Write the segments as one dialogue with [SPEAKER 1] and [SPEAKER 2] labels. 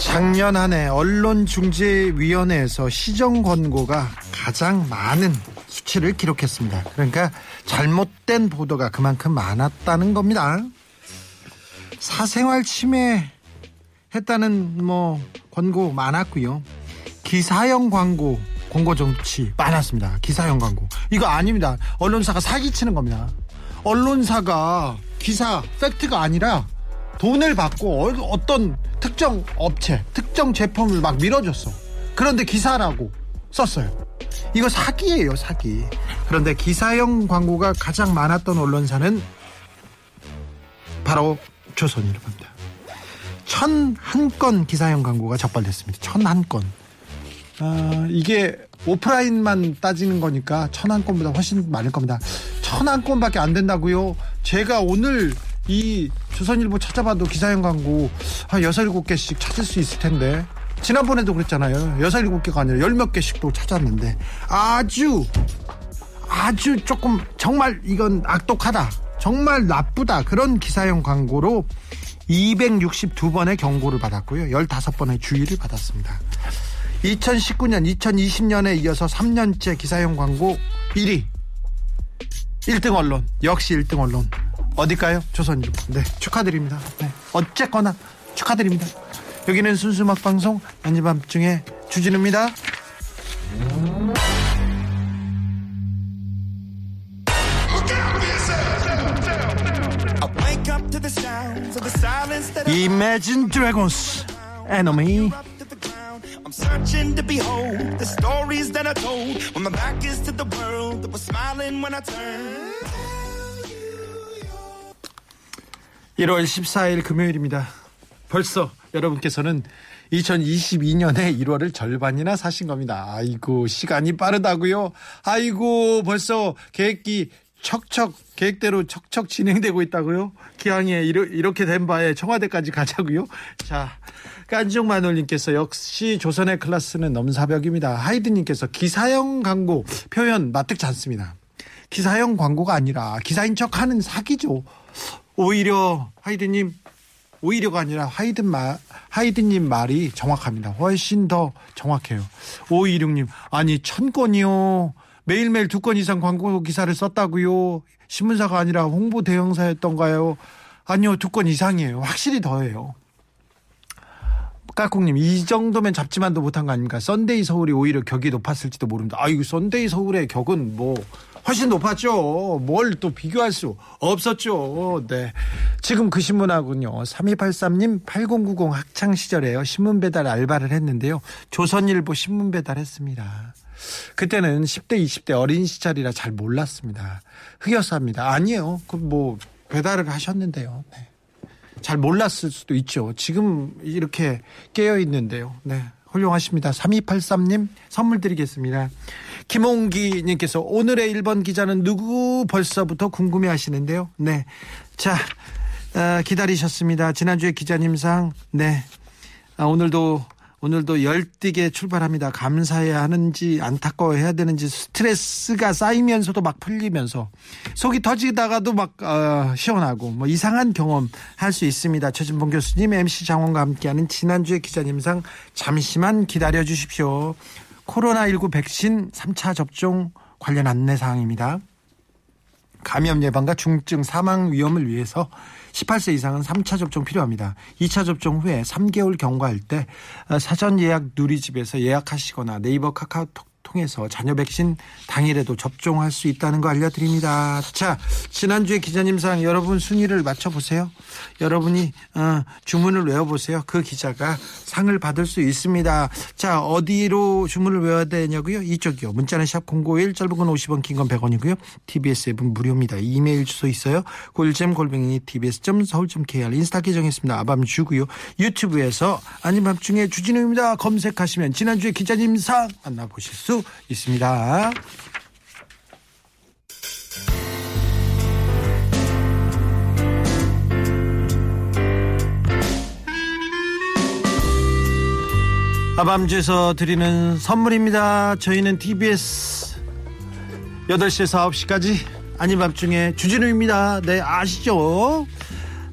[SPEAKER 1] 작년 한 해 언론중재위원회에서 시정 권고가 가장 많은 수치를 기록했습니다. 그러니까 잘못된 보도가 그만큼 많았다는 겁니다. 사생활 침해 했다는 뭐 권고 많았고요. 기사형 광고 공고 정치 많았습니다. 기사형 광고 이거 아닙니다. 언론사가 사기치는 겁니다. 언론사가 기사 팩트가 아니라 돈을 받고 어- 어떤 특정 업체, 특정 제품을 막 밀어줬어. 그런데 기사라고 썼어요. 이거 사기예요, 사기. 그런데 기사형 광고가 가장 많았던 언론사는 바로 조선일보입니다. 천 한 건 기사형 광고가 적발됐습니다. 천 한 건. 아, 이게 오프라인만 따지는 거니까 천 한 건보다 훨씬 많을 겁니다. 천 한 건밖에 안 된다고요? 제가 오늘 이 조선일보 찾아봐도 기사형 광고 한 여섯 일곱 개씩 찾을 수 있을 텐데 지난번에도 그랬잖아요. 여섯 일곱 개가 아니라 열 몇 개씩도 찾았는데 아주 아주 조금 정말 이건 악독하다. 정말 나쁘다. 그런 기사형 광고로 262번의 경고를 받았고요. 15번의 주의를 받았습니다. 2019년, 2020년에 이어서 3년째 기사형 광고 1위. 1등 언론. 역시 1등 언론. 어딜까요? 조선일보. 네, 축하드립니다. 네, 어쨌거나 축하드립니다. 여기는 순수 음악 방송 안지밤중에 주진우입니다.
[SPEAKER 2] When I turned.
[SPEAKER 1] 1월 14일 금요일입니다. 벌써 여러분께서는 2022년의 1월을 절반이나 사신 겁니다. 아이고, 시간이 빠르다고요? 아이고, 벌써 계획이 척척, 계획대로 척척 진행되고 있다고요? 기왕에 이러, 이렇게 된 바에 청와대까지 가자고요? 자, 깐중마놀님께서 역시 조선의 클라스는 넘사벽입니다. 하이드님께서 기사형 광고 표현 납득지 않습니다. 기사형 광고가 아니라 기사인 척 하는 사기죠. 오히려 하이드님 오히려가 아니라 하이드 말 하이드님 말이 정확합니다. 훨씬 더 정확해요. 526님 아니 천 건이요. 매일매일 두 건 이상 광고 기사를 썼다고요. 신문사가 아니라 홍보 대행사였던가요? 아니요 두 건 이상이에요. 확실히 더해요. 까꿍님 이 정도면 잡지만도 못한 거 아닙니까? 썬데이 서울이 오히려 격이 높았을지도 모릅니다. 아이고 썬데이 서울의 격은 뭐 훨씬 높았죠. 뭘 또 비교할 수 없었죠. 네. 지금 그 신문하군요. 3283님 8090 학창 시절에요. 신문 배달 알바를 했는데요. 조선일보 신문 배달했습니다. 그때는 10대 20대 어린 시절이라 잘 몰랐습니다. 흑역사입니다. 아니에요. 그 뭐 배달을 하셨는데요. 네. 잘 몰랐을 수도 있죠. 지금 이렇게 깨어 있는데요. 네. 훌륭하십니다. 3283님 선물 드리겠습니다. 김홍기 님께서 오늘의 1번 기자는 누구 벌써부터 궁금해 하시는데요. 네. 자, 어, 기다리셨습니다. 지난주에 기자님상, 네. 아, 오늘도, 오늘도 열띠게 출발합니다. 감사해야 하는지, 안타까워해야 되는지, 스트레스가 쌓이면서도 막 풀리면서, 속이 터지다가도 막, 어, 시원하고, 뭐, 이상한 경험 할 수 있습니다. 최진봉 교수님, MC 장원과 함께하는 지난주의 기자님상, 잠시만 기다려 주십시오. 코로나19 백신 3차 접종 관련 안내 사항입니다. 감염 예방과 중증 사망 위험을 위해서 18세 이상은 3차 접종 필요합니다. 2차 접종 후에 3개월 경과할 때 어, 사전 예약 누리집에서 예약하시거나 네이버 카카오톡 통해서 자녀 백신 당일에도 접종할 수 있다는 거 알려드립니다. 자, 지난주에 기자님상 여러분 순위를 맞춰보세요. 여러분이 어, 주문을 외워보세요. 그 기자가 상을 받을 수 있습니다. 자, 어디로 주문을 외워야 되냐고요? 이쪽이요. 문자는 샵 051, 짧은 건 50원, 긴 건 100원이고요. TBS 앱은 무료입니다. 이메일 주소 있어요. 골잼 골뱅이 tbs.서울.kr 인스타 계정했습니다. 아밤 주고요. 유튜브에서 아닌 밤중에 주진우입니다. 검색하시면 지난주에 기자님상 만나보실 수 있습니다. 아밤주에서 드리는 선물입니다. 저희는 TBS 8시에서 9시까지 아닌 밤중에 주진우입니다. 네, 아시죠?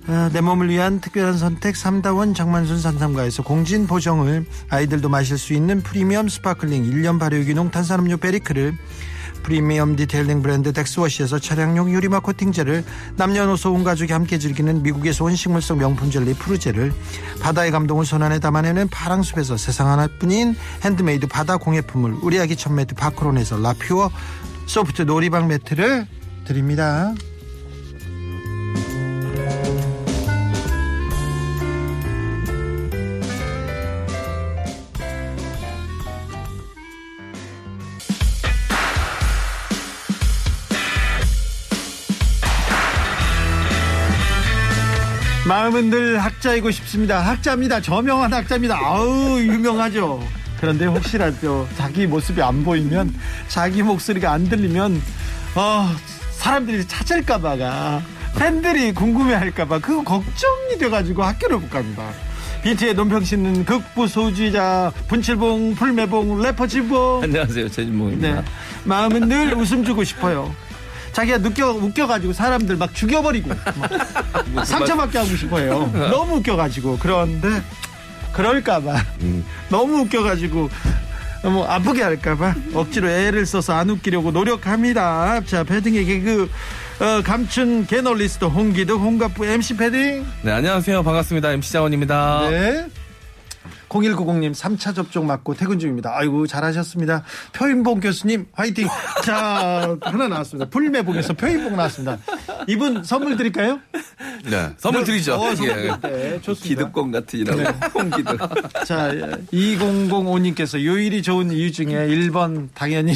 [SPEAKER 1] 아, 내 몸을 위한 특별한 선택 삼다원 장만순 산삼가에서 공진 보정을 아이들도 마실 수 있는 프리미엄 sparkling 1년 발효 유기농 탄산음료 베리크를 프리미엄 detailing 브랜드 덱스워시에서 차량용 유리막 코팅제를 남녀노소 온 가족이 함께 즐기는 미국에서 온 식물성 명품 젤리 푸르제를 바다의 감동을 손안에 담아내는 파랑숲에서 세상 하나뿐인 핸드메이드 바다 공예품을 우리 아기 첫 매트 파크론에서 라퓨어 소프트 놀이방 매트를 드립니다. 마음은 늘 학자이고 싶습니다. 학자입니다. 저명한 학자입니다. 아우 유명하죠. 그런데 혹시라도 자기 모습이 안 보이면 자기 목소리가 안 들리면 어, 사람들이 찾을까봐가 팬들이 궁금해할까봐 그거 걱정이 돼가지고 학교를 못 갑니다. 비트의 논평씨는 극부 소주의자 분칠봉 풀매봉 래퍼 진봉
[SPEAKER 3] 안녕하세요. 최진봉입니다.
[SPEAKER 1] 네. 마음은 늘 웃음 주고 싶어요. 자기가 느껴 웃겨가지고 사람들 막 죽여버리고 막 상처받게 하고 싶어요. 너무 웃겨가지고 그런데 그럴까봐 너무 웃겨가지고 너무 아프게 할까봐 억지로 애를 써서 안 웃기려고 노력합니다. 자 패딩의 개그 어, 감춘 개널리스트 홍기득 홍갑부 MC 패딩.
[SPEAKER 3] 네, 안녕하세요. 반갑습니다. MC 자원입니다.
[SPEAKER 1] 네. 0190님 3차 접종 맞고 퇴근 중입니다. 아이고 잘하셨습니다. 표인봉 교수님 화이팅. 자 하나 나왔습니다. 풀매봉에서 표인봉 나왔습니다. 이분 선물 드릴까요?
[SPEAKER 3] 네, 선물 드리죠.
[SPEAKER 1] 어, 선물
[SPEAKER 3] 예.
[SPEAKER 1] 네, 좋습니다.
[SPEAKER 3] 기득권 같으라고 홍기득.
[SPEAKER 1] 자 2005님께서 요일이 좋은 이유 중에 1번 당연히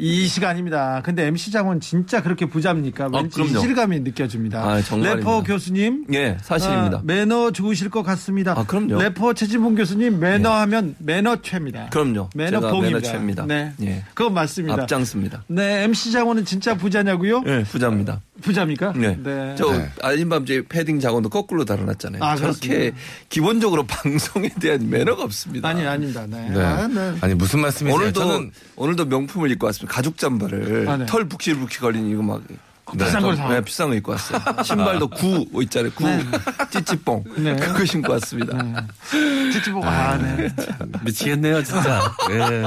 [SPEAKER 1] 이 시간입니다. 근데 MC 장원 진짜 그렇게 부자입니까? 왠지
[SPEAKER 3] 그럼요.
[SPEAKER 1] 이질감이 느껴집니다.
[SPEAKER 3] 아.
[SPEAKER 1] 래퍼 교수님
[SPEAKER 3] 예, 사실입니다.
[SPEAKER 1] 아, 매너 좋으실 것 같습니다.
[SPEAKER 3] 아, 그럼요.
[SPEAKER 1] 래퍼 최진봉 교수님 매너하면 매너 최입니다.
[SPEAKER 3] 그럼요.
[SPEAKER 1] 매너
[SPEAKER 3] 제가
[SPEAKER 1] 봉입니다.
[SPEAKER 3] 매너 최입니다.
[SPEAKER 1] 네,
[SPEAKER 3] 예.
[SPEAKER 1] 그건 맞습니다.
[SPEAKER 3] 앞장습니다.
[SPEAKER 1] 네, MC 장원은 진짜 부자냐고요?
[SPEAKER 3] 네, 부자입니다.
[SPEAKER 1] 부자입니까?
[SPEAKER 3] 네.
[SPEAKER 1] 네.
[SPEAKER 3] 저 아닌밤제 패딩 작업도 거꾸로 달아놨잖아요.
[SPEAKER 1] 아, 그렇습니다.
[SPEAKER 3] 기본적으로 방송에 대한 매너가 없습니다.
[SPEAKER 1] 아니 아닙니다. 네.
[SPEAKER 4] 네.
[SPEAKER 1] 아, 네.
[SPEAKER 4] 아니 무슨 말씀이세요?
[SPEAKER 3] 오늘도
[SPEAKER 4] 저는
[SPEAKER 3] 오늘도 명품을 입고 왔습니다. 가죽 잠바를
[SPEAKER 1] 아, 네.
[SPEAKER 3] 털 북실북실 걸린 이거 막
[SPEAKER 1] 비싼 걸 사.
[SPEAKER 3] 네, 비싼 거 입고 왔어요. 신발도 구 있잖아요. 구 찌찌뽕
[SPEAKER 1] 네.
[SPEAKER 3] 그거 신고 왔습니다.
[SPEAKER 1] 찌찌봉 아, 네.
[SPEAKER 4] 미치겠네요, 진짜. 예.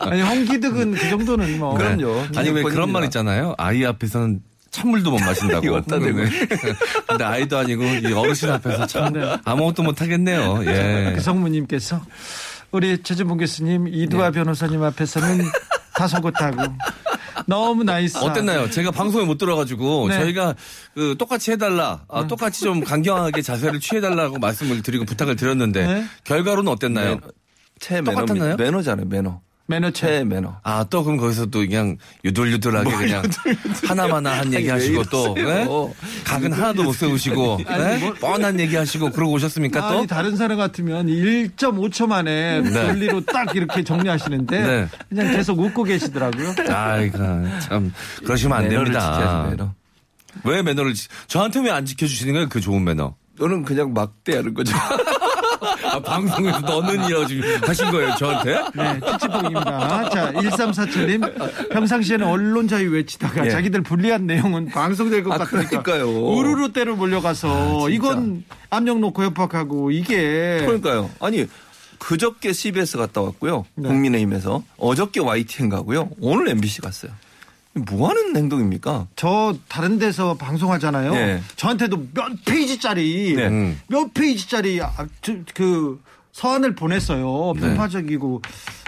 [SPEAKER 1] 아니 홍기득은 그 정도는 뭐.
[SPEAKER 3] 그럼요.
[SPEAKER 4] 아니 왜 그런. 말 있잖아요. 아이 앞에서는 찬물도 못 마신다고.
[SPEAKER 3] 이거 어디다 대고.
[SPEAKER 4] 네. 근데 아이도 아니고 이 어르신 앞에서 참 아무것도 못 하겠네요. 예.
[SPEAKER 1] 그 성무님께서 우리 최진봉 교수님 이두아
[SPEAKER 3] 네.
[SPEAKER 1] 변호사님 앞에서는 다소곳하고 너무 nice.
[SPEAKER 4] 어땠나요? 제가 방송에 못 들어가지고
[SPEAKER 1] 네.
[SPEAKER 4] 저희가 그 똑같이 해달라, 아, 똑같이 좀 강경하게 자세를 취해달라고 말씀을 드리고 부탁을 드렸는데
[SPEAKER 1] 네.
[SPEAKER 4] 결과로는 어땠나요?
[SPEAKER 3] 최
[SPEAKER 4] 똑같았나요?
[SPEAKER 3] 매너 매너잖아요. 매너.
[SPEAKER 1] 매너체.
[SPEAKER 3] 최 매너.
[SPEAKER 4] 아, 또 그럼 거기서 또 그냥 유돌유돌하게 그냥 하나마나 한 얘기 하시고
[SPEAKER 3] 왜
[SPEAKER 4] 또? 네? 각은 하나도 못 세우시고, 네?
[SPEAKER 1] 뭐-
[SPEAKER 4] 뻔한 얘기 하시고 그러고 오셨습니까 또?
[SPEAKER 1] 아니 다른 사람 같으면 1.5초 만에
[SPEAKER 4] 네.
[SPEAKER 1] 분리로 딱 이렇게 정리하시는데
[SPEAKER 4] 네.
[SPEAKER 1] 그냥 계속 웃고 계시더라고요.
[SPEAKER 4] 아이고, 참. 그러시면 안
[SPEAKER 3] 매너를
[SPEAKER 4] 됩니다.
[SPEAKER 3] 지켜야지, 매너.
[SPEAKER 4] 왜 매너를, 지- 저한테 왜 안 지켜주시는 거예요? 그 좋은 매너.
[SPEAKER 3] 너는 그냥 막대하는 거죠.
[SPEAKER 4] 아, 방송에서 너는 이라고 지금 하신 거예요, 저한테?
[SPEAKER 1] 네, 찌찌뽕입니다. 자, 1347님. 평상시에는 언론 자유 외치다가
[SPEAKER 3] 예.
[SPEAKER 1] 자기들 불리한 내용은 방송될 것
[SPEAKER 3] 아,
[SPEAKER 1] 같으니까.
[SPEAKER 3] 그러니까요. 아,
[SPEAKER 1] 우르르 때로 몰려가서 이건 압력 놓고 협박하고 이게.
[SPEAKER 3] 그러니까요. 아니 그저께 CBS 갔다 왔고요.
[SPEAKER 1] 네.
[SPEAKER 3] 국민의힘에서 어저께 YTN 가고요. 오늘 MBC 갔어요. 뭐 하는 행동입니까?
[SPEAKER 1] 저 다른 데서 방송하잖아요.
[SPEAKER 3] 네.
[SPEAKER 1] 저한테도 몇 페이지짜리
[SPEAKER 3] 네.
[SPEAKER 4] 음.
[SPEAKER 1] 몇 페이지짜리 아, 저, 그 서한을 보냈어요.
[SPEAKER 3] 네.
[SPEAKER 1] 편파적이고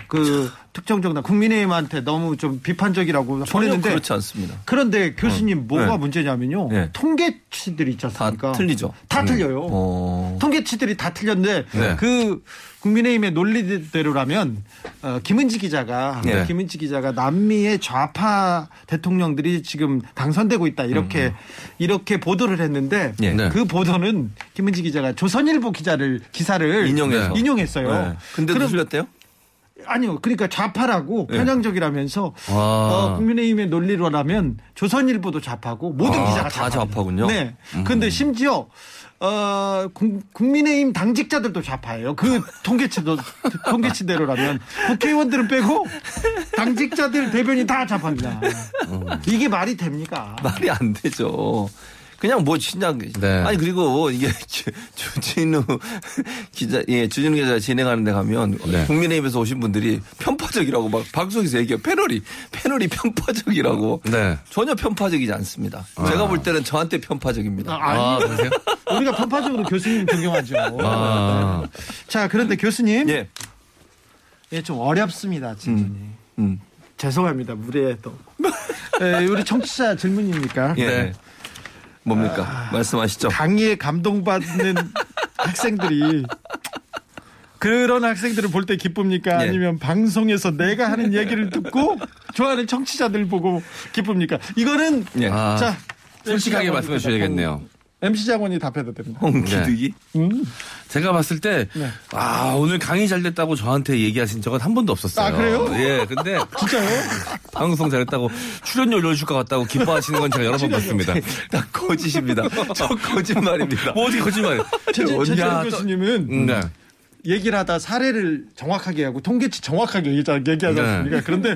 [SPEAKER 1] 그그 특정 정당 국민의힘한테 너무 좀 비판적이라고
[SPEAKER 3] 전혀
[SPEAKER 1] 보냈는데
[SPEAKER 3] 그렇지 않습니다.
[SPEAKER 1] 그런데 교수님 뭐가
[SPEAKER 3] 네.
[SPEAKER 1] 문제냐면요.
[SPEAKER 3] 네.
[SPEAKER 1] 통계치들이 있지
[SPEAKER 3] 다
[SPEAKER 1] 않습니까?
[SPEAKER 3] 틀리죠.
[SPEAKER 1] 다
[SPEAKER 3] 음.
[SPEAKER 1] 틀려요.
[SPEAKER 3] 어.
[SPEAKER 1] 통계치들이 다 틀렸는데
[SPEAKER 4] 네.
[SPEAKER 1] 그 국민의힘의 논리대로라면 어, 김은지 기자가
[SPEAKER 4] 네.
[SPEAKER 1] 김은지 기자가 남미의 좌파 대통령들이 지금 당선되고 있다 이렇게 이렇게 보도를 했는데
[SPEAKER 3] 예.
[SPEAKER 4] 네.
[SPEAKER 1] 그 보도는 김은지 기자가 조선일보 기자를 기사를
[SPEAKER 3] 인용해서.
[SPEAKER 1] 인용했어요.
[SPEAKER 3] 네.
[SPEAKER 1] 그럼-
[SPEAKER 3] 틀렸대요?
[SPEAKER 1] 아니요. 그러니까 좌파라고
[SPEAKER 3] 네.
[SPEAKER 1] 편향적이라면서
[SPEAKER 4] 아.
[SPEAKER 1] 어, 국민의힘의 논리로라면 조선일보도 좌파고 모든
[SPEAKER 3] 아,
[SPEAKER 1] 기자가
[SPEAKER 3] 다
[SPEAKER 1] 좌파입니다.
[SPEAKER 3] 좌파군요.
[SPEAKER 1] 네. 그런데 심지어 어, 국, 국민의힘 당직자들도 좌파예요. 그 통계치도 통계치대로라면 국회의원들은 빼고 당직자들 대변인 다 좌파입니다. 이게 말이 됩니까?
[SPEAKER 3] 말이 안 되죠. 그냥 뭐 진짜
[SPEAKER 4] 네.
[SPEAKER 3] 아니 그리고 이게 주- 주진우 기자 예 주진우 기자 진행하는 데 가면
[SPEAKER 4] 네.
[SPEAKER 3] 국민의힘에서 오신 분들이 편파적이라고 막 방송에서 얘기해요 패널이 패널이 편파적이라고
[SPEAKER 4] 네.
[SPEAKER 3] 전혀 편파적이지 않습니다. 제가 볼 때는 저한테 편파적입니다.
[SPEAKER 1] 아, 아니,
[SPEAKER 4] 아, 그러세요?
[SPEAKER 1] 우리가 편파적으로 교수님 존경하죠.
[SPEAKER 4] 아.
[SPEAKER 1] 자, 그런데 교수님,
[SPEAKER 3] 예.
[SPEAKER 1] 예, 좀 어렵습니다, 질문이.
[SPEAKER 3] 음.
[SPEAKER 1] 죄송합니다, 무례해도. 예, 우리 청취자 질문입니까?
[SPEAKER 3] 예.
[SPEAKER 4] 네.
[SPEAKER 3] 뭡니까? 말씀하시죠.
[SPEAKER 1] 강의에 감동받는 학생들이 그런 학생들을 볼 때 기쁩니까?
[SPEAKER 3] 예.
[SPEAKER 1] 아니면 방송에서 내가 하는 얘기를 듣고 좋아하는 청취자들 보고 기쁩니까? 이거는
[SPEAKER 3] 예.
[SPEAKER 4] 아,
[SPEAKER 1] 자
[SPEAKER 4] 솔직하게 말씀해 주셔야겠네요.
[SPEAKER 1] MC 장원이 답해도 됩니다.
[SPEAKER 3] 홍기득이
[SPEAKER 1] 음.
[SPEAKER 4] 제가 봤을 때,
[SPEAKER 1] 네.
[SPEAKER 4] 아, 오늘 강의 잘 됐다고 저한테 얘기하신 적은 한 번도 없었어요.
[SPEAKER 1] 아, 그래요?
[SPEAKER 4] 예, 근데.
[SPEAKER 1] 진짜요?
[SPEAKER 4] 방송 잘했다고 출연료 올려줄 것 같다고 기뻐하시는 건 제가 여러 번 봤습니다.
[SPEAKER 3] 다 거짓입니다. 저 거짓말입니다.
[SPEAKER 4] 뭐 어디 거짓말.
[SPEAKER 1] 최재- 최재형
[SPEAKER 4] 야, 또-
[SPEAKER 1] 교수님은
[SPEAKER 4] 음, 네.
[SPEAKER 1] 얘기를 하다 사례를 정확하게 하고 통계치 정확하게 얘기하지 얘기하지
[SPEAKER 4] 네.
[SPEAKER 1] 않습니까? 그런데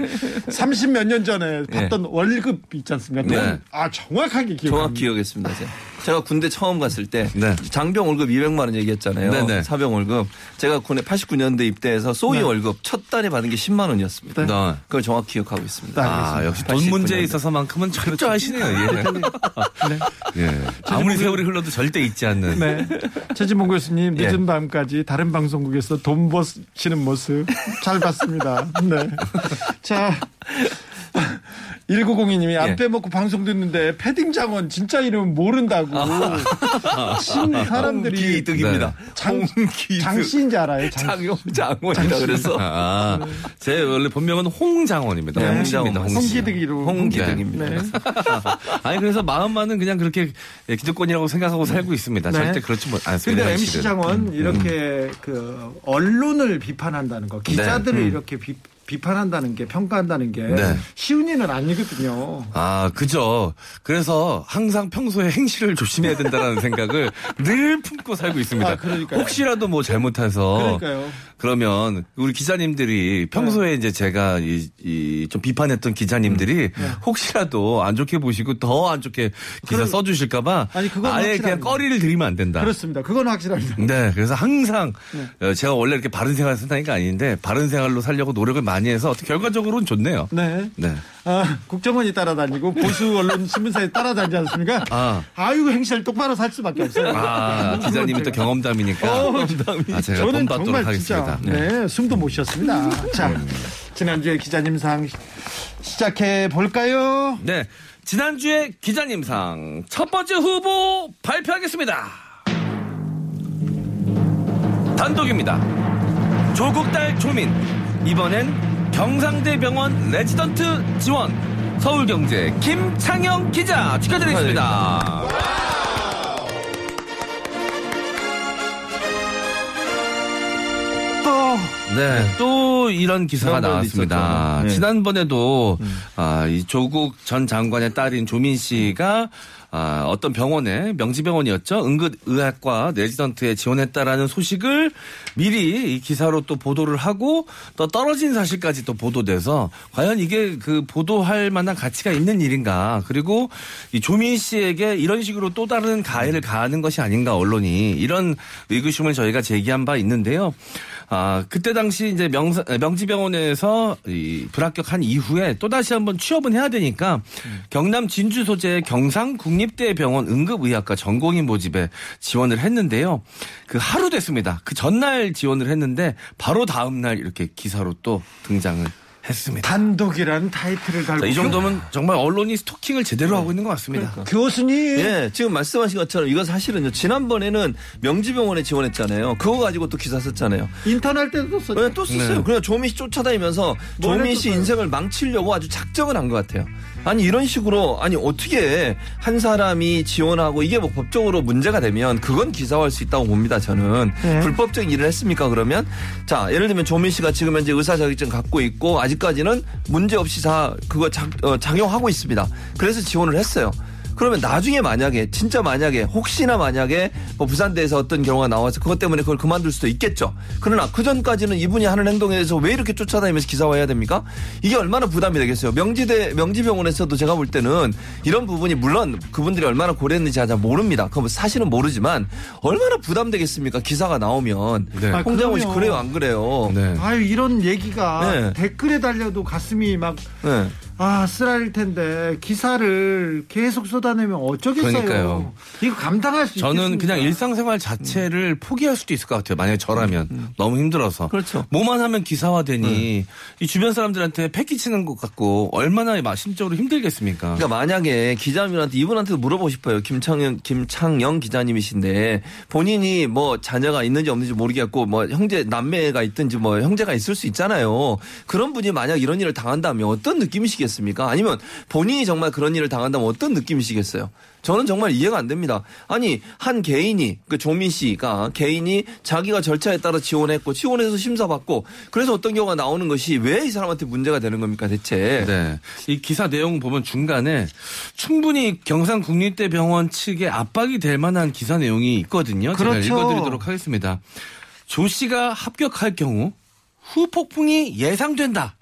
[SPEAKER 1] 30 몇 년 전에 받던 월급 있지 않습니까? 돈.
[SPEAKER 4] 네.
[SPEAKER 1] 아 정확하게 기억합니다.
[SPEAKER 3] 정확히 기억했습니다. 제가. 제가 군대 처음 갔을 때
[SPEAKER 4] 네.
[SPEAKER 3] 장병 월급 200만 원 얘기했잖아요.
[SPEAKER 4] 네네.
[SPEAKER 3] 사병 월급. 제가 군에 89년대 입대해서 소위 월급 첫 달에 받은 게 10만 원이었습니다.
[SPEAKER 4] 네.
[SPEAKER 3] 그걸 정확히 기억하고 있습니다.
[SPEAKER 4] 아, 역시 돈
[SPEAKER 3] 89년대.
[SPEAKER 4] 문제에 있어서만큼은 철저하시네요. 예. 예. 아무리 세월이 흘러도 절대 잊지 않는.
[SPEAKER 1] 네. 최진봉 교수님
[SPEAKER 3] 예.
[SPEAKER 1] 늦은 밤까지 다른 방송국에서 돈 버시는 모습 잘 봤습니다. 네. 자. 1902님이 안
[SPEAKER 3] 예.
[SPEAKER 1] 빼먹고 방송 듣는데 패딩 장원 진짜 이름 모른다고 친 사람들이
[SPEAKER 3] 홍기득입니다.
[SPEAKER 1] 장,
[SPEAKER 3] 홍기득.
[SPEAKER 1] 장씨인지 알아요. 장
[SPEAKER 3] 장용 장원이다 그래서
[SPEAKER 4] 아, 제 원래 본명은 홍장원입니다.
[SPEAKER 3] 네. 홍장원.
[SPEAKER 1] 홍기득이로
[SPEAKER 3] 홍기득입니다.
[SPEAKER 1] 네.
[SPEAKER 4] 아니 그래서 마음만은 그냥 그렇게 기득권이라고 생각하고 살고 있습니다.
[SPEAKER 1] 네.
[SPEAKER 4] 절대 그렇지 못 않습니다.
[SPEAKER 1] 근데 MC. 장원 이렇게 그 언론을 비판한다는 거, 기자들을 이렇게 비, 비판한다는 게 평가한다는 게
[SPEAKER 4] 네.
[SPEAKER 1] 쉬운 일은 아니거든요.
[SPEAKER 4] 아, 그죠. 그래서 항상 평소에 행실을 조심해야 된다는 생각을 늘 품고 살고 있습니다.
[SPEAKER 1] 아, 그러니까요.
[SPEAKER 4] 혹시라도 뭐 잘못해서
[SPEAKER 1] 그러니까요.
[SPEAKER 4] 그러면 우리 기자님들이 평소에 이제 제가 이, 이 좀 비판했던 기자님들이 혹시라도 안 좋게 보시고 더 안 좋게 기사
[SPEAKER 1] 그럼-
[SPEAKER 4] 써주실까봐
[SPEAKER 1] 아니, 그건
[SPEAKER 4] 아예
[SPEAKER 1] 확실합니다.
[SPEAKER 4] 그냥 꺼리를 들이면 안 된다.
[SPEAKER 1] 그렇습니다. 그건 확실합니다.
[SPEAKER 4] 네, 그래서 항상
[SPEAKER 1] 네.
[SPEAKER 4] 어, 제가 원래 이렇게 바른 생활 산다니까 아닌데 바른 생활로 살려고 노력을 많이 해서 결과적으로는 좋네요.
[SPEAKER 1] 네.
[SPEAKER 4] 네.
[SPEAKER 1] 아, 국정원이 따라다니고 보수 언론 신문사에 따라다니지 않습니까?
[SPEAKER 4] 아.
[SPEAKER 1] 아유 행실 똑바로 살 수밖에 없어요.
[SPEAKER 4] 아, 기자님이 또 경험담이니까.
[SPEAKER 1] 어,
[SPEAKER 4] 아, 제가
[SPEAKER 1] 저는 정말
[SPEAKER 4] 하겠습니다.
[SPEAKER 1] 진짜 네, 숨도 못 쉬었습니다. 자, 지난주에 기자님상 시- 시작해 볼까요?
[SPEAKER 4] 네. 지난주에 기자님상 첫 번째 후보 발표하겠습니다. 단독입니다. 조국달 조민. 이번엔 경상대병원 레지던트 지원. 서울경제 김창영 기자 축하드리겠습니다.
[SPEAKER 1] 또
[SPEAKER 4] 네, 또 이런 기사가 나왔습니다.
[SPEAKER 3] 네.
[SPEAKER 4] 지난번에도 아, 이 조국 전 장관의 딸인 조민 씨가 아, 어떤 병원에 명지병원이었죠. 응급의학과 레지던트에 지원했다라는 소식을 미리 이 기사로 또 보도를 하고 또 떨어진 사실까지 또 보도돼서 과연 이게 그 보도할 만한 가치가 있는 일인가. 그리고 이 조민 씨에게 이런 식으로 또 다른 가해를 가하는 것이 아닌가 언론이 이런 의구심을 저희가 제기한 바 있는데요. 아, 그때 당시 이제 명, 명지병원에서 이 불합격한 이후에 또 다시 한번 취업은 해야 되니까 경남 진주 소재 경상 국립대병원 응급의학과 전공인 모집에 지원을 했는데요. 그 하루 됐습니다. 그 전날 지원을 했는데 바로 다음 날 이렇게 기사로 또 등장을 했습니다.
[SPEAKER 1] 단독이라는 타이틀을 달고
[SPEAKER 4] 자, 이 정도면 정말 언론이 스토킹을 제대로 하고 있는 것 같습니다.
[SPEAKER 1] 교수님
[SPEAKER 3] 예, 지금 말씀하신 것처럼 이거 사실은요. 지난번에는 명지병원에 지원했잖아요. 그거 가지고 또 기사 썼잖아요.
[SPEAKER 1] 인턴 때도 썼죠.
[SPEAKER 3] 네, 또 썼어요.
[SPEAKER 4] 네.
[SPEAKER 3] 그냥 조민 씨 쫓아다니면서
[SPEAKER 1] 뭘
[SPEAKER 3] 조민 씨? 인생을 망치려고 아주 작정을 한 것 같아요. 아니 이런 식으로 아니 어떻게 한 사람이 지원하고 이게 뭐 법적으로 문제가 되면 그건 기사화할 수 있다고 봅니다. 저는
[SPEAKER 1] 네.
[SPEAKER 3] 불법적인 일을 했습니까? 그러면 자 예를 들면 조민 씨가 지금 현재 의사 자격증 갖고 있고 아직 까지는 문제 없이 다 그거 작, 어, 작용하고 있습니다. 그래서 지원을 했어요. 그러면 나중에 만약에 진짜 만약에 혹시나 만약에 뭐 부산대에서 어떤 경우가 나와서 그것 때문에 그걸 그만둘 수도 있겠죠. 그러나 그 전까지는 이분이 하는 행동에 대해서 왜 이렇게 쫓아다니면서 기사화해야 됩니까? 이게 얼마나 부담이 되겠어요. 명지대 명지병원에서도 제가 볼 때는 이런 부분이 물론 그분들이 얼마나 고려했는지 잘 모릅니다. 그건 사실은 모르지만 얼마나 부담되겠습니까? 기사가 나오면
[SPEAKER 4] 네.
[SPEAKER 1] 아,
[SPEAKER 3] 홍장호 씨. 그래요 안 그래요?
[SPEAKER 4] 네.
[SPEAKER 1] 아유 이런 얘기가
[SPEAKER 3] 네.
[SPEAKER 1] 댓글에 달려도 가슴이 막
[SPEAKER 3] 네.
[SPEAKER 1] 아, 쓰라릴 텐데 기사를 계속 쏟아내면 어쩌겠어요.
[SPEAKER 4] 그러니까요.
[SPEAKER 1] 이거 감당할 수
[SPEAKER 4] 저는
[SPEAKER 1] 있겠습니까?
[SPEAKER 4] 그냥 일상생활 자체를 포기할 수도 있을 것 같아요. 만약에 저라면 너무 힘들어서.
[SPEAKER 3] 그렇죠.
[SPEAKER 4] 뭐만 하면 기사화되니 이 주변 사람들한테 패기치는 것 같고 얼마나 마- 심적으로 힘들겠습니까?
[SPEAKER 3] 그러니까 만약에 기자님한테 이분한테도 물어보고 싶어요. 김창영 김창영 기자님이신데 본인이 뭐 자녀가 있는지 없는지 모르겠고 뭐 형제 남매가 있든지 뭐 형제가 있을 수 있잖아요. 그런 분이 만약 이런 일을 당한다면 어떤 느낌이시겠 습니까? 아니면 본인이 정말 그런 일을 당한다면 어떤 느낌이시겠어요? 저는 정말 이해가 안 됩니다. 아니 한 개인이 그 조민 씨가 개인이 자기가 절차에 따라 지원했고 지원해서 심사받고 그래서 어떤 경우가 나오는 것이 왜 이 사람한테 문제가 되는 겁니까 대체?
[SPEAKER 4] 네. 이 기사 내용 보면 중간에 충분히 경상국립대병원 측에 압박이 될 만한 기사 내용이 있거든요.
[SPEAKER 1] 그렇죠.
[SPEAKER 4] 제가 읽어드리도록 하겠습니다. 조 씨가 합격할 경우 후폭풍이 예상된다.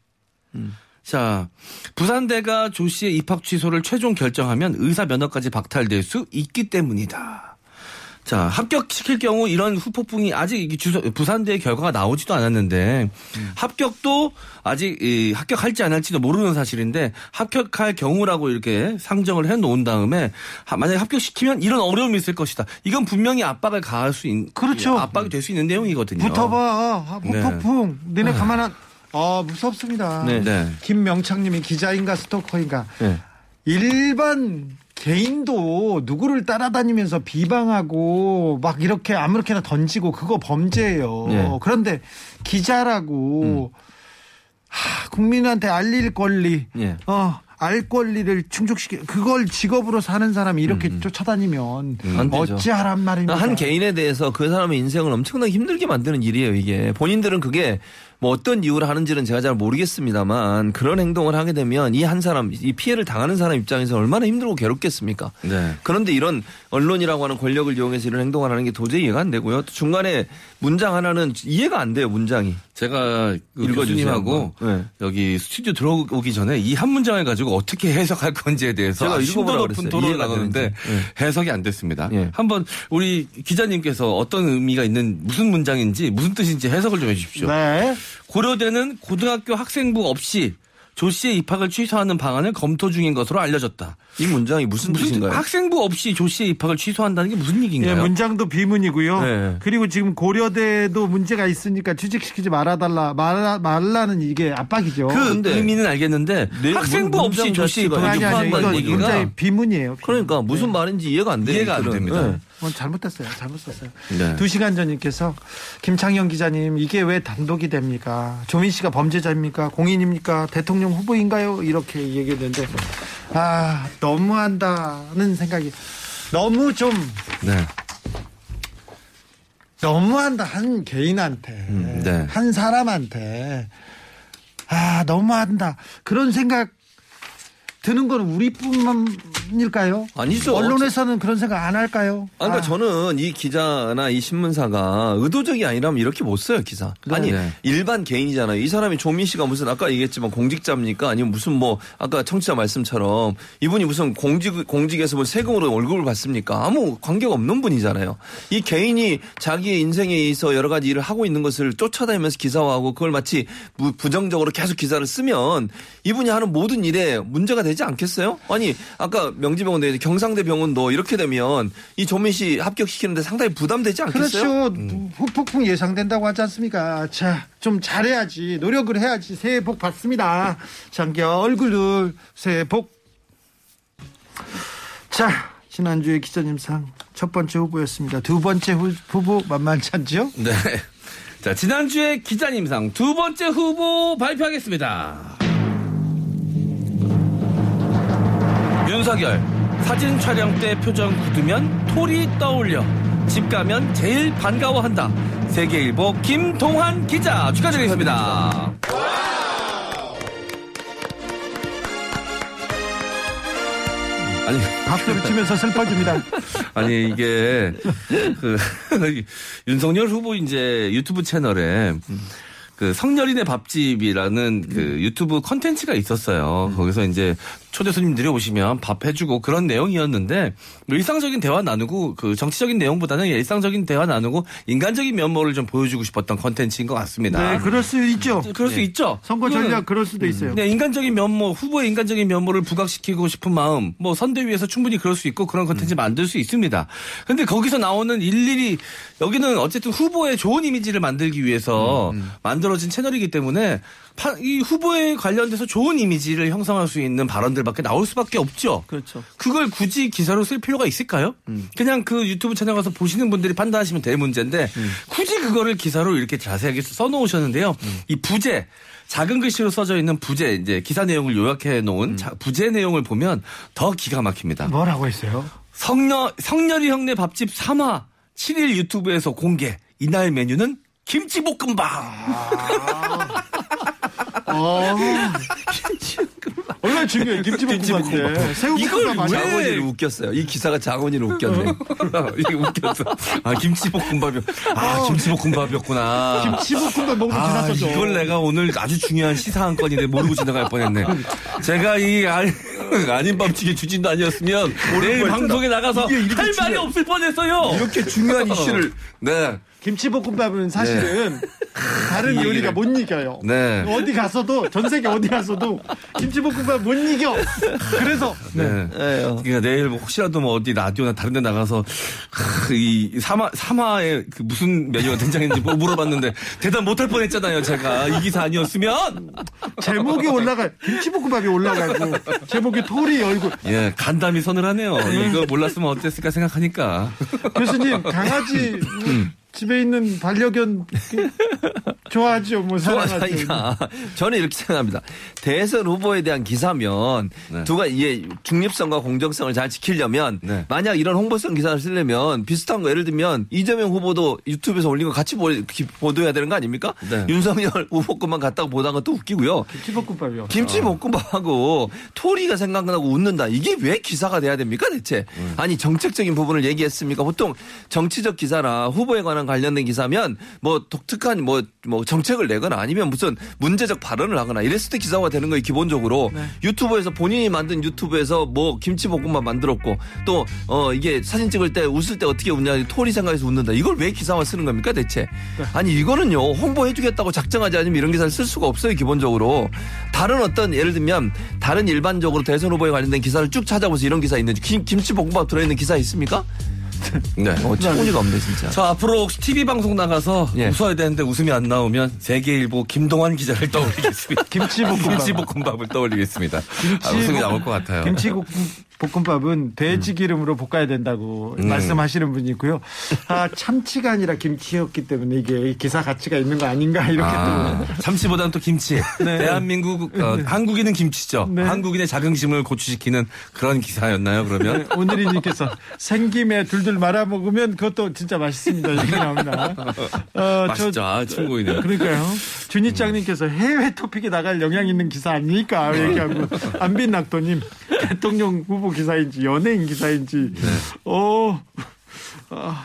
[SPEAKER 4] 자, 부산대가 조 씨의 입학 취소를 최종 결정하면 의사 면허까지 박탈될 수 있기 때문이다. 자, 합격시킬 경우 이런 후폭풍이 아직 주소, 부산대의 결과가 나오지도 않았는데 합격도 아직 이, 합격할지 안 할지도 모르는 사실인데 합격할 경우라고 이렇게 상정을 해 놓은 다음에 하- 만약에 합격시키면 이런 어려움이 있을 것이다. 이건 분명히 압박을 가할 수 있는
[SPEAKER 1] 그렇죠.
[SPEAKER 4] 압박이 될 수 있는 내용이거든요.
[SPEAKER 1] 붙어봐. 아,
[SPEAKER 4] 네.
[SPEAKER 1] 폭풍. 너네 가만 안. 아 무섭습니다.
[SPEAKER 3] 네.
[SPEAKER 4] 네.
[SPEAKER 1] 김명창님이 기자인가 스토커인가.
[SPEAKER 3] 네.
[SPEAKER 1] 일반 개인도 누구를 따라다니면서 비방하고 막 이렇게 아무렇게나 던지고 그거 범죄예요.
[SPEAKER 3] 네.
[SPEAKER 1] 그런데 기자라고 하, 국민한테 알릴 권리,
[SPEAKER 3] 예.
[SPEAKER 1] 어, 알 권리를 충족시키 그걸 직업으로 사는 사람이 이렇게 쫓아다니면
[SPEAKER 3] 안 되죠.
[SPEAKER 1] 어찌하란 말입니까?
[SPEAKER 3] 한 개인에 대해서 그 사람의 인생을 엄청나게 힘들게 만드는 일이에요, 이게. 본인들은 그게 뭐 어떤 이유로 하는지는 제가 잘 모르겠습니다만 그런 행동을 하게 되면 이 한 사람, 이 피해를 당하는 사람 입장에서 얼마나 힘들고 괴롭겠습니까?
[SPEAKER 4] 네.
[SPEAKER 3] 그런데 이런 언론이라고 하는 권력을 이용해서 이런 행동을 하는 게 도저히 이해가 안 되고요. 또 중간에 문장 하나는 이해가 안 돼요, 문장이.
[SPEAKER 4] 제가 그 교수님하고.
[SPEAKER 3] 네.
[SPEAKER 4] 여기 스튜디오 들어오기 전에 이 한 문장을 가지고 어떻게 해석할 건지에 대해서
[SPEAKER 3] 제가
[SPEAKER 4] 심도 높은. 토론을 나눴는데
[SPEAKER 3] 되는지.
[SPEAKER 4] 해석이 안 됐습니다.
[SPEAKER 3] 예.
[SPEAKER 4] 한번 우리 기자님께서 어떤 의미가 있는 무슨 문장인지 무슨 뜻인지 해석을 좀 해주십시오.
[SPEAKER 1] 네.
[SPEAKER 4] 고려대는 고등학교 학생부 없이 조 씨의 입학을 취소하는 방안을 검토 중인 것으로 알려졌다.
[SPEAKER 3] 이 문장이 무슨,
[SPEAKER 4] 무슨
[SPEAKER 3] 뜻인가요?
[SPEAKER 4] 학생부 없이 조 씨의 입학을 취소한다는 게 무슨
[SPEAKER 1] 예,
[SPEAKER 4] 얘기인가요?
[SPEAKER 1] 문장도 비문이고요.
[SPEAKER 3] 네.
[SPEAKER 1] 그리고 지금 고려대도 문제가 있으니까 취직시키지 말아달라, 말라, 말라는 이게 압박이죠.
[SPEAKER 4] 그
[SPEAKER 3] 근데
[SPEAKER 4] 의미는 알겠는데
[SPEAKER 3] 네,
[SPEAKER 4] 학생부
[SPEAKER 3] 문-
[SPEAKER 4] 없이 조 씨의 입학을 취소한다는 얘기가
[SPEAKER 1] 문장이 비문이에요. 비문.
[SPEAKER 3] 그러니까 무슨 말인지 이해가 안 돼요.
[SPEAKER 4] 이해가 안. 됩니다.
[SPEAKER 3] 네.
[SPEAKER 1] 어, 잘못됐어요. 잘못 썼어요.
[SPEAKER 4] 네.
[SPEAKER 1] 두 시간 전님께서 김창현 기자님 이게 왜 단독이 됩니까? 조민 씨가 범죄자입니까? 공인입니까? 대통령 후보인가요? 이렇게 얘기했는데 아 너무한다는 생각이 너무 좀
[SPEAKER 4] 네.
[SPEAKER 1] 너무한다 한 개인한테
[SPEAKER 4] 음, 네.
[SPEAKER 1] 한 사람한테 아 너무한다 그런 생각 드는 건 우리뿐만 아닐까요?
[SPEAKER 3] 아니죠.
[SPEAKER 1] 언론에서는 그런 생각 안 할까요?
[SPEAKER 3] 아, 그러니까
[SPEAKER 1] 아,
[SPEAKER 3] 저는 이 기자나 이 신문사가 의도적이 아니라면 이렇게 못 써요 기사. 아니
[SPEAKER 4] 네.
[SPEAKER 3] 일반 개인이잖아요. 이 사람이 조민 씨가 무슨 아까 얘기했지만 공직자입니까? 아니면 무슨 뭐 아까 청취자 말씀처럼 이분이 무슨 공직 공직에서 뭐 세금으로 월급을 받습니까? 아무 관계가 없는 분이잖아요. 이 개인이 자기의 인생에 있어 여러 가지 일을 하고 있는 것을 쫓아다니면서 기사화하고 그걸 마치 부- 부정적으로 계속 기사를 쓰면 이분이 하는 모든 일에 문제가 되지 않겠어요? 아니 아까 명지병원 대 경상대 병원도 이렇게 되면 이 조민 씨 합격시키는데 상당히 부담되지 않겠어요?
[SPEAKER 1] 그렇죠. 후폭풍 예상된다고 하지 않습니까? 자, 좀 잘해야지. 노력을 해야지. 새해 복 받습니다. 장기 얼굴들 새해 복. 자, 지난주에 기자님상 첫 번째 후보였습니다. 두 번째 후, 후보 만만치 않죠?
[SPEAKER 4] 네. 자, 지난주에 기자님상 두 번째 후보 발표하겠습니다. 윤석열, 사진 촬영 때 표정 굳으면 톨이 떠올려. 집 가면 제일 반가워한다. 세계일보 김동환 기자 축하드리겠습니다. 아니,
[SPEAKER 1] 박수를 치면서 슬퍼집니다.
[SPEAKER 4] 아니 이게 그 윤석열 후보 이제 유튜브 채널에 그 석열이네 밥집이라는 그 유튜브 컨텐츠가 있었어요. 거기서 이제 초대 손님들이 오시면 밥 해주고 그런 내용이었는데 뭐 일상적인 대화 나누고 그 정치적인 내용보다는 일상적인 대화 나누고 인간적인 면모를 좀 보여주고 싶었던 컨텐츠인 것 같습니다.
[SPEAKER 1] 네, 그럴 수 있죠.
[SPEAKER 4] 그럴 수 있죠.
[SPEAKER 1] 선거 전략 그럴 수도 있어요.
[SPEAKER 4] 네, 인간적인 면모, 후보의 인간적인 면모를 부각시키고 싶은 마음, 뭐 선대위에서 충분히 그럴 수 있고 그런 컨텐츠 만들 수 있습니다. 근데 거기서 나오는 일일이 여기는 어쨌든 후보의 좋은 이미지를 만들기 위해서 만들어진 채널이기 때문에 파- 이 후보에 관련돼서 좋은 이미지를 형성할 수 있는 발언들 밖에 나올 수밖에 없죠.
[SPEAKER 3] 그렇죠.
[SPEAKER 4] 그걸 굳이 기사로 쓸 필요가 있을까요? 그냥 그 유튜브 채널 가서 보시는 분들이 판단하시면 될 문제인데 굳이 그거를 기사로 이렇게 자세하게 써놓으셨는데요. 이 부제 작은 글씨로 써져 있는 부제 이제 기사 내용을 요약해 놓은 자- 부제 내용을 보면 더 기가 막힙니다.
[SPEAKER 1] 뭐라고 했어요?
[SPEAKER 4] 성녀 성렬이 형네 밥집 3화 7일 유튜브에서 공개. 이날 메뉴는 김치볶음밥.
[SPEAKER 1] 어. 얼마나 중요해. 김치볶음밥인데. 새우볶음밥
[SPEAKER 4] 이걸 왜-
[SPEAKER 3] 장원이를 웃겼어요. 이 기사가 장원이를 웃겼네.
[SPEAKER 4] 이게 웃겼어. 아 김치볶음밥이 아 김치볶음밥이었구나.
[SPEAKER 1] 김치볶음밥 기사
[SPEAKER 4] 아,
[SPEAKER 1] 써줘.
[SPEAKER 4] 이걸 내가 오늘 아주 중요한 시사 한 건인데 모르고 지나갈 뻔했네. 제가 이 아니, 아닌 밥집의 주진도 아니었으면 내일. 방송에 나가서 할 말이. 없을 뻔했어요.
[SPEAKER 3] 이렇게 중요한 이슈를 네.
[SPEAKER 1] 김치볶음밥은 사실은 다른
[SPEAKER 4] 이
[SPEAKER 1] 요리가. 못 이겨요.
[SPEAKER 4] 네.
[SPEAKER 1] 어디 가서도 전 세계 어디 가서도 김치볶음밥 못 이겨. 그래서
[SPEAKER 4] 네.
[SPEAKER 3] 에요.
[SPEAKER 4] 그러니까 내일 뭐 혹시라도 뭐 어디 라디오나 다른 데 나가서 크, 이 삼화 삼화에 그 무슨 메뉴가 등장했는지 뭐 물어봤는데 대답 못 할 뻔했잖아요. 제가 이 기사 아니었으면
[SPEAKER 1] 제목이 올라가 김치볶음밥이 올라가고 제목이 토리 얼굴.
[SPEAKER 4] 예 간담이 서늘하네요. 이거 몰랐으면 어땠을까 생각하니까
[SPEAKER 1] 교수님 강아지 집에 있는 반려견 좋아하죠. 뭐 사랑하죠.
[SPEAKER 3] 좋아하니까 저는 이렇게 생각합니다. 대선 후보에 대한 기사면
[SPEAKER 4] 네.
[SPEAKER 3] 누가 이게 중립성과 공정성을 잘 지키려면
[SPEAKER 4] 네.
[SPEAKER 3] 만약 이런 홍보성 기사를 쓰려면 비슷한 거 예를 들면 이재명 후보도 유튜브에서 올린 거 같이 보, 도해야 되는 거 아닙니까?
[SPEAKER 4] 네.
[SPEAKER 3] 윤석열 후보 것만 갖다가 보다가 또 웃기고요.
[SPEAKER 1] 김치볶음밥이요.
[SPEAKER 3] 김치볶음밥하고 토리가 생각나고 웃는다. 이게 왜 기사가 돼야 됩니까 대체? 아니 정책적인 부분을 얘기했습니까? 보통 정치적 기사나 후보에 관한 관련된 기사면 뭐 독특한 뭐, 뭐 정책을 내거나 아니면 무슨 문제적 발언을 하거나 이랬을 때 기사가 되는 거예요 기본적으로 유튜브에서 본인이 만든 유튜브에서 뭐 김치볶음밥 만들었고 또 어 이게 사진 찍을 때 웃을 때 어떻게 웃냐 토리 생각해서 웃는다. 이걸 왜 기사화 쓰는 겁니까 대체? 아니 이거는요 홍보해주겠다고 작정하지 않으면 이런 기사를 쓸 수가 없어요 기본적으로 다른 어떤 예를 들면 다른 일반적으로 대선 후보에 관련된 기사를 쭉 찾아보서 이런 기사 있는지 김, 김치볶음밥 들어있는 기사 있습니까?
[SPEAKER 4] 네.
[SPEAKER 3] 어, 창문이가 없네 진짜.
[SPEAKER 4] 저 앞으로 혹시 TV 방송 나가서
[SPEAKER 3] 예.
[SPEAKER 4] 웃어야 되는데 웃음이 안 나오면 세계일보 김동환 기자를 떠올리겠습니다.
[SPEAKER 1] 김치볶음밥.
[SPEAKER 4] 김치볶음밥을 떠올리겠습니다. 아, 웃음이 나올 것 같아요.
[SPEAKER 1] 김치볶음 밥은 돼지 기름으로 볶아야 된다고 말씀하시는 분이 있고요. 아 참치가 아니라 김치였기 때문에 이게 기사 가치가 있는 거 아닌가 이렇게
[SPEAKER 4] 아, 참치보다는 또 김치. 대한민국 어, 한국인은 김치죠.
[SPEAKER 1] 네.
[SPEAKER 4] 한국인의 자긍심을 고취시키는 그런 기사였나요? 그러면
[SPEAKER 1] 또 오늘이님께서 생김에 둘둘 말아 먹으면 그것도 진짜 맛있습니다. 이렇게 나옵니다. 어,
[SPEAKER 4] 맛있죠. 아, 충고이네요.
[SPEAKER 1] 그러니까요. 준이장님께서 해외 토픽에 나갈 영향 있는 기사 아닙니까? 얘기하고 안빈 낙도님 대통령 후보 기사인지 연예인 기사인지 어. 아,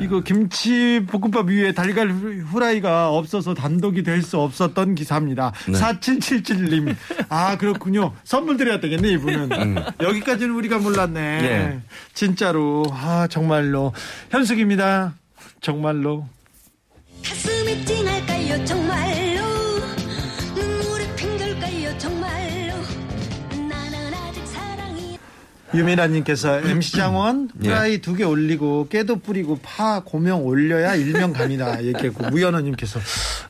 [SPEAKER 1] 이거 김치 볶음밥 위에 달걀 후라이가 없어서 단독이 될 수 없었던 기사입니다. 4777님. 아, 그렇군요. 선물 드려야 되겠네, 이분은. 여기까지는 우리가 몰랐네.
[SPEAKER 3] 네.
[SPEAKER 1] 진짜로. 아, 정말로. 현숙입니다. 정말로.
[SPEAKER 5] 가슴이 찡할까요 정말
[SPEAKER 1] 유미라님께서 MC 장원
[SPEAKER 3] 예.
[SPEAKER 1] 프라이 두개 올리고 깨도 뿌리고 파 고명 올려야 일명 갑니다. 얘기했고 무연호님께서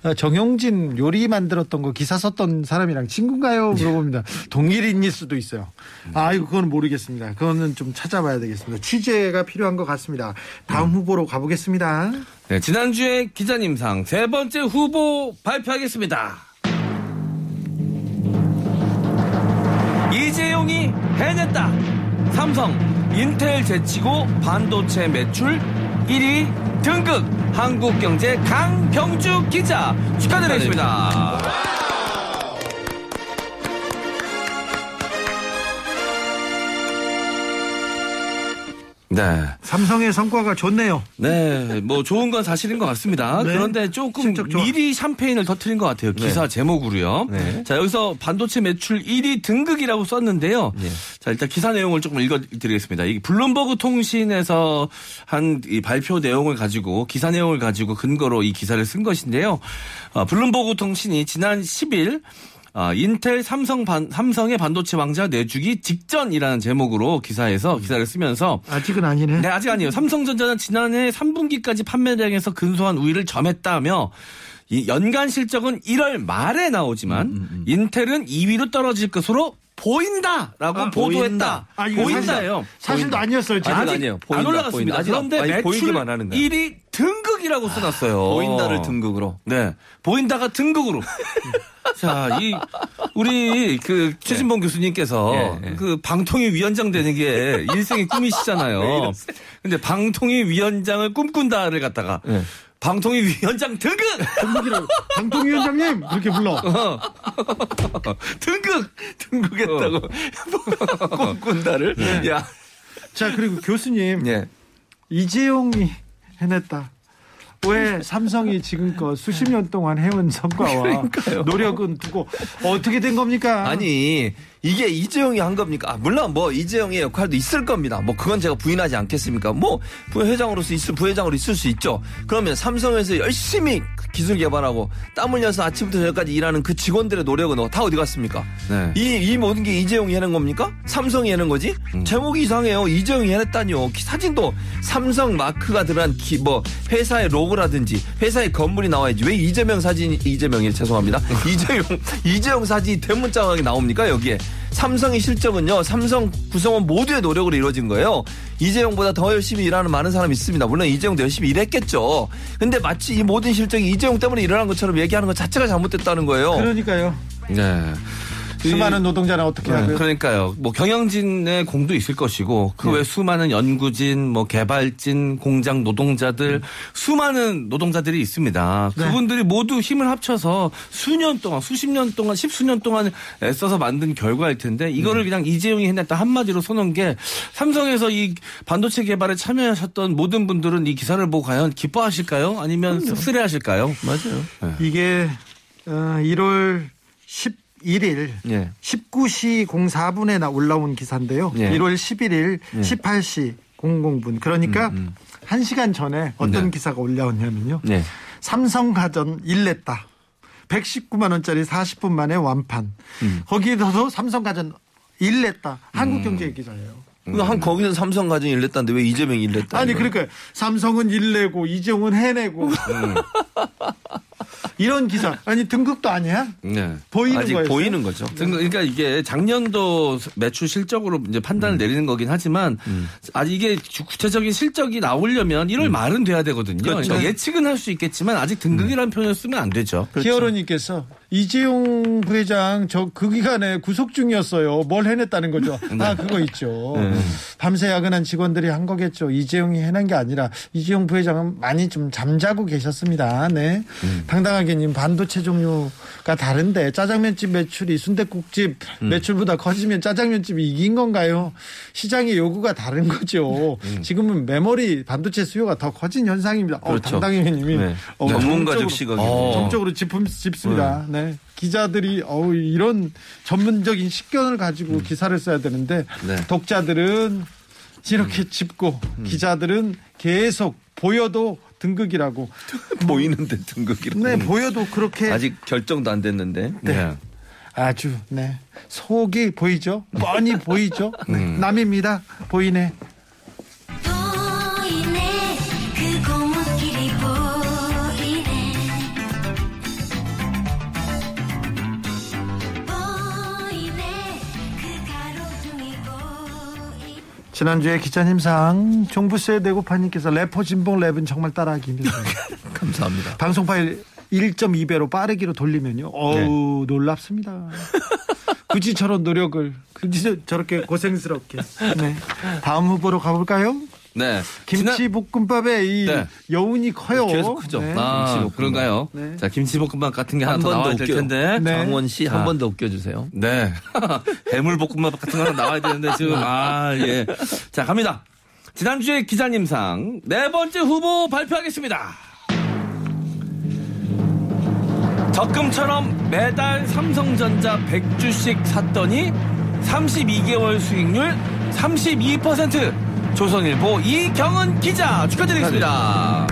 [SPEAKER 1] 아, 정용진 요리 만들었던 거 기사 썼던 사람이랑 친구인가요? 물어봅니다. 동일인일 수도 있어요. 아 이거 그건 모르겠습니다. 그거는 좀 찾아봐야 되겠습니다. 취재가 필요한 것 같습니다. 다음 후보로 가보겠습니다.
[SPEAKER 4] 네, 지난주에 기자님상 세 번째 후보 발표하겠습니다. 이재용이 해냈다. 삼성, 인텔 제치고 반도체 매출 1위 등극. 한국경제 강병주 기자 축하드리겠습니다. 네.
[SPEAKER 1] 삼성의 성과가 좋네요.
[SPEAKER 4] 네, 뭐 좋은 건 사실인 것 같습니다.
[SPEAKER 1] 네.
[SPEAKER 4] 그런데 조금. 미리 샴페인을 터트린 것 같아요. 기사 제목으로요.
[SPEAKER 3] 네.
[SPEAKER 4] 자, 여기서 반도체 매출 1위 등극이라고 썼는데요.
[SPEAKER 3] 네.
[SPEAKER 4] 자, 일단 기사 내용을 조금 읽어드리겠습니다. 이 블룸버그 통신에서 한 이 발표 내용을 가지고 기사 내용을 가지고 근거로 이 기사를 쓴 것인데요. 어, 블룸버그 통신이 지난 10일 아, 인텔 삼성 반, 삼성의 반도체 왕좌 내주기 직전이라는 제목으로 기사에서 기사를 쓰면서
[SPEAKER 1] 아직은 아니네.
[SPEAKER 4] 네, 아직 아니에요. 삼성전자는 지난해 3분기까지 판매량에서 근소한 우위를 점했다며 이 연간 실적은 1월 말에 나오지만 인텔은 2위로 떨어질 것으로 보인다라고
[SPEAKER 1] 아,
[SPEAKER 4] 보도했다.
[SPEAKER 3] 보인다.
[SPEAKER 1] 아,
[SPEAKER 4] 보인다예요.
[SPEAKER 1] 사실도 아니었어요. 지금.
[SPEAKER 3] 아직 아니에요.
[SPEAKER 4] 안
[SPEAKER 3] 보인다,
[SPEAKER 4] 올라갔습니다.
[SPEAKER 3] 보인다. 아직
[SPEAKER 4] 그런데
[SPEAKER 3] 아니,
[SPEAKER 4] 매출
[SPEAKER 3] 보이기만 하는 거야.
[SPEAKER 4] 1위 등극이라고 써놨어요.
[SPEAKER 3] 보인다를 등극으로.
[SPEAKER 4] 네. 보인다가 등극으로. 자, 이, 우리, 그, 최진봉 교수님께서,
[SPEAKER 3] 예, 예.
[SPEAKER 4] 그, 방통위 위원장 되는 게 일생의 꿈이시잖아요. 근데 방통위 위원장을 꿈꾼다를 갖다가,
[SPEAKER 3] 예.
[SPEAKER 4] 방통위 위원장 등극!
[SPEAKER 1] 등극이라고. 방통위원장님 그렇게 불러.
[SPEAKER 4] 어. 등극!
[SPEAKER 3] 등극했다고. 꿈꾼다를. 야.
[SPEAKER 1] 자 그리고 교수님
[SPEAKER 3] 예.
[SPEAKER 1] 이재용이 해냈다. 왜 삼성이 지금껏 수십 년 동안 해온 성과와 노력은 두고 어떻게 된 겁니까?
[SPEAKER 3] 아니 이게 이재용이 한 겁니까? 아, 물론 뭐 이재용의 역할도 있을 겁니다. 뭐 그건 제가 부인하지 않겠습니까? 뭐 부회장으로서 있을 부회장으로 있을 수 있죠. 그러면 삼성에서 열심히 기술 개발하고 땀 흘려서 아침부터 저녁까지 일하는 그 직원들의 노력은 다 어디 갔습니까?
[SPEAKER 4] 네.
[SPEAKER 3] 이, 이 모든 게 이재용이 해낸 겁니까? 삼성이 해낸 거지? 제목이 이상해요. 이재용이 해냈다니요. 기- 사진도 삼성 마크가 들어간 기, 뭐 회사의 로고라든지 회사의 건물이 나와야지. 왜 이재명 사진이 이재명이 죄송합니다. 이재용 이재용 사진이 대문짝하게 나옵니까 여기에? 삼성의 실적은요. 삼성 구성원 모두의 노력으로 이루어진 거예요. 이재용보다 더 열심히 일하는 많은 사람이 있습니다. 물론 이재용도 열심히 일했겠죠. 근데 마치 이 모든 실적이 이재용 때문에 일어난 것처럼 얘기하는 것 자체가 잘못됐다는 거예요.
[SPEAKER 1] 그러니까요.
[SPEAKER 4] 네.
[SPEAKER 1] 수많은 노동자는 어떻게 하고요?
[SPEAKER 4] 그러니까요. 뭐 경영진의 공도 있을 것이고 그 외 수많은 연구진, 뭐 개발진, 공장 노동자들 수많은 노동자들이 있습니다.
[SPEAKER 1] 네.
[SPEAKER 4] 그분들이 모두 힘을 합쳐서 수년 동안, 수십 년 동안, 십수년 동안 애써서 만든 결과일 텐데 이거를 그냥 이재용이 해냈다 한마디로 써놓은 게 삼성에서 이 반도체 개발에 참여하셨던 모든 분들은 이 기사를 보고 과연 기뻐하실까요? 아니면 씁쓸해하실까요?
[SPEAKER 3] 맞아요.
[SPEAKER 1] 이게 어, 1월 11일
[SPEAKER 3] 예.
[SPEAKER 1] 19시 04분에 나 올라온 기사인데요.
[SPEAKER 3] 예.
[SPEAKER 1] 1월 11일 18시 00분. 그러니까 1시간 전에 어떤
[SPEAKER 4] 네.
[SPEAKER 1] 기사가 올라왔냐면요.
[SPEAKER 3] 네.
[SPEAKER 1] 삼성가전 일냈다. 119만 원짜리 40분 만에 완판.
[SPEAKER 3] 음.
[SPEAKER 1] 거기에서도 삼성가전 일냈다. 한국경제 기사예요.
[SPEAKER 3] 그한 거기서 삼성 가정이 일냈다는데 왜 이재명이 일냈다?
[SPEAKER 1] 아니 그러니까 삼성은 일내고 이재용은 해내고 이런 기사 아니 등급도 아니야?
[SPEAKER 4] 네.
[SPEAKER 1] 보이는
[SPEAKER 3] 아직
[SPEAKER 1] 거예요.
[SPEAKER 3] 보이는 거죠.
[SPEAKER 4] 등- 그러니까 이게 작년도 매출 실적으로 이제 판단을
[SPEAKER 3] 음.
[SPEAKER 4] 내리는 거긴 하지만 아직 이게 주- 구체적인 실적이 나오려면 1월 말은 돼야 되거든요.
[SPEAKER 3] 음. 그렇죠. 음.
[SPEAKER 4] 그러니까 예측은 할 수 있겠지만 아직 등극이라는 표현을 쓰면 안 되죠.
[SPEAKER 1] 히어로님께서 이재용 부회장 저 그 기간에 구속 중이었어요. 뭘 해냈다는 거죠. 아 그거 있죠. 밤새 야근한 직원들이 한 거겠죠. 이재용이 해낸 게 아니라 이재용 부회장은 많이 좀 잠자고 계셨습니다. 네, 당당하게님 반도체 종류가 다른데 짜장면집 매출이 순대국집 매출보다 커지면 짜장면집이 이긴 건가요? 시장의 요구가 다른 거죠. 지금은 메모리 반도체 수요가 더 커진 현상입니다. 어,
[SPEAKER 3] 그렇죠.
[SPEAKER 1] 당당하게님이
[SPEAKER 3] 네.
[SPEAKER 1] 어,
[SPEAKER 3] 전문가적
[SPEAKER 1] 정적으로-
[SPEAKER 3] 시각이네요.
[SPEAKER 4] 어.
[SPEAKER 1] 짚습니다. 네. 기자들이 어우 이런 전문적인 식견을 가지고 기사를 써야 되는데
[SPEAKER 3] 네.
[SPEAKER 1] 독자들은 이렇게 짚고 기자들은 계속 보여도 등극이라고.
[SPEAKER 3] 보이는데 등극이라.
[SPEAKER 1] 네, 보여도 그렇게
[SPEAKER 3] 아직 결정도 안 됐는데.
[SPEAKER 4] 네.
[SPEAKER 1] 아주 네 속이 보이죠, 뻔히 보이죠. 네, 남입니다. 보이네 지난주에 기자님상 종부세 내고파님께서 래퍼 진봉 랩은 정말 따라하기 힘들어요.
[SPEAKER 3] 감사합니다.
[SPEAKER 1] 방송 파일 1.2배로 빠르기로 돌리면요. 어우, 놀랍습니다. 굳이 저런 노력을, 굳이 저- 저렇게 고생스럽게. 네. 다음 후보로 가볼까요?
[SPEAKER 4] 네.
[SPEAKER 1] 김치볶음밥에 이
[SPEAKER 4] 네.
[SPEAKER 1] 여운이 커요.
[SPEAKER 3] 계속 크죠.
[SPEAKER 1] 네.
[SPEAKER 4] 아,
[SPEAKER 3] 김치볶음밥.
[SPEAKER 4] 그런가요?
[SPEAKER 1] 네.
[SPEAKER 4] 자, 김치볶음밥 같은 게 하나
[SPEAKER 3] 한더번더
[SPEAKER 4] 나와야 될
[SPEAKER 3] 웃겨.
[SPEAKER 4] 텐데.
[SPEAKER 1] 네.
[SPEAKER 3] 장원 씨한
[SPEAKER 4] 아.
[SPEAKER 3] 번더 웃겨주세요.
[SPEAKER 4] 네. 해물볶음밥 같은 거 하나 나와야 되는데 지금 아, 예. 자, 갑니다. 지난주에 기자님상 네 번째 후보 발표하겠습니다. 적금처럼 매달 삼성전자 100주씩 샀더니 32개월 수익률 32% 조선일보 이경은 기자 축하드리겠습니다.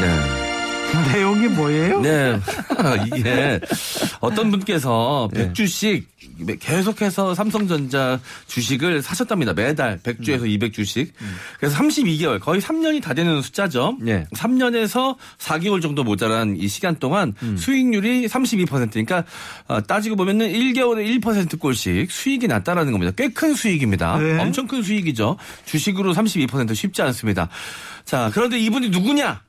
[SPEAKER 4] 네.
[SPEAKER 1] 내용이 뭐예요?
[SPEAKER 4] 네. 이게 어떤 분께서 100주씩 계속해서 삼성전자 주식을 사셨답니다. 매달 100주에서 200주씩. 그래서 32개월, 거의 3년이 다 되는 숫자죠.
[SPEAKER 3] 네.
[SPEAKER 4] 3년에서 4개월 정도 모자란 이 시간 동안 수익률이 32%니까 어, 따지고 보면은 1개월에 1%꼴씩 수익이 났다라는 겁니다. 꽤 큰 수익입니다.
[SPEAKER 1] 네.
[SPEAKER 4] 엄청 큰 수익이죠. 주식으로 32% 쉽지 않습니다. 자, 그런데 이분이 누구냐?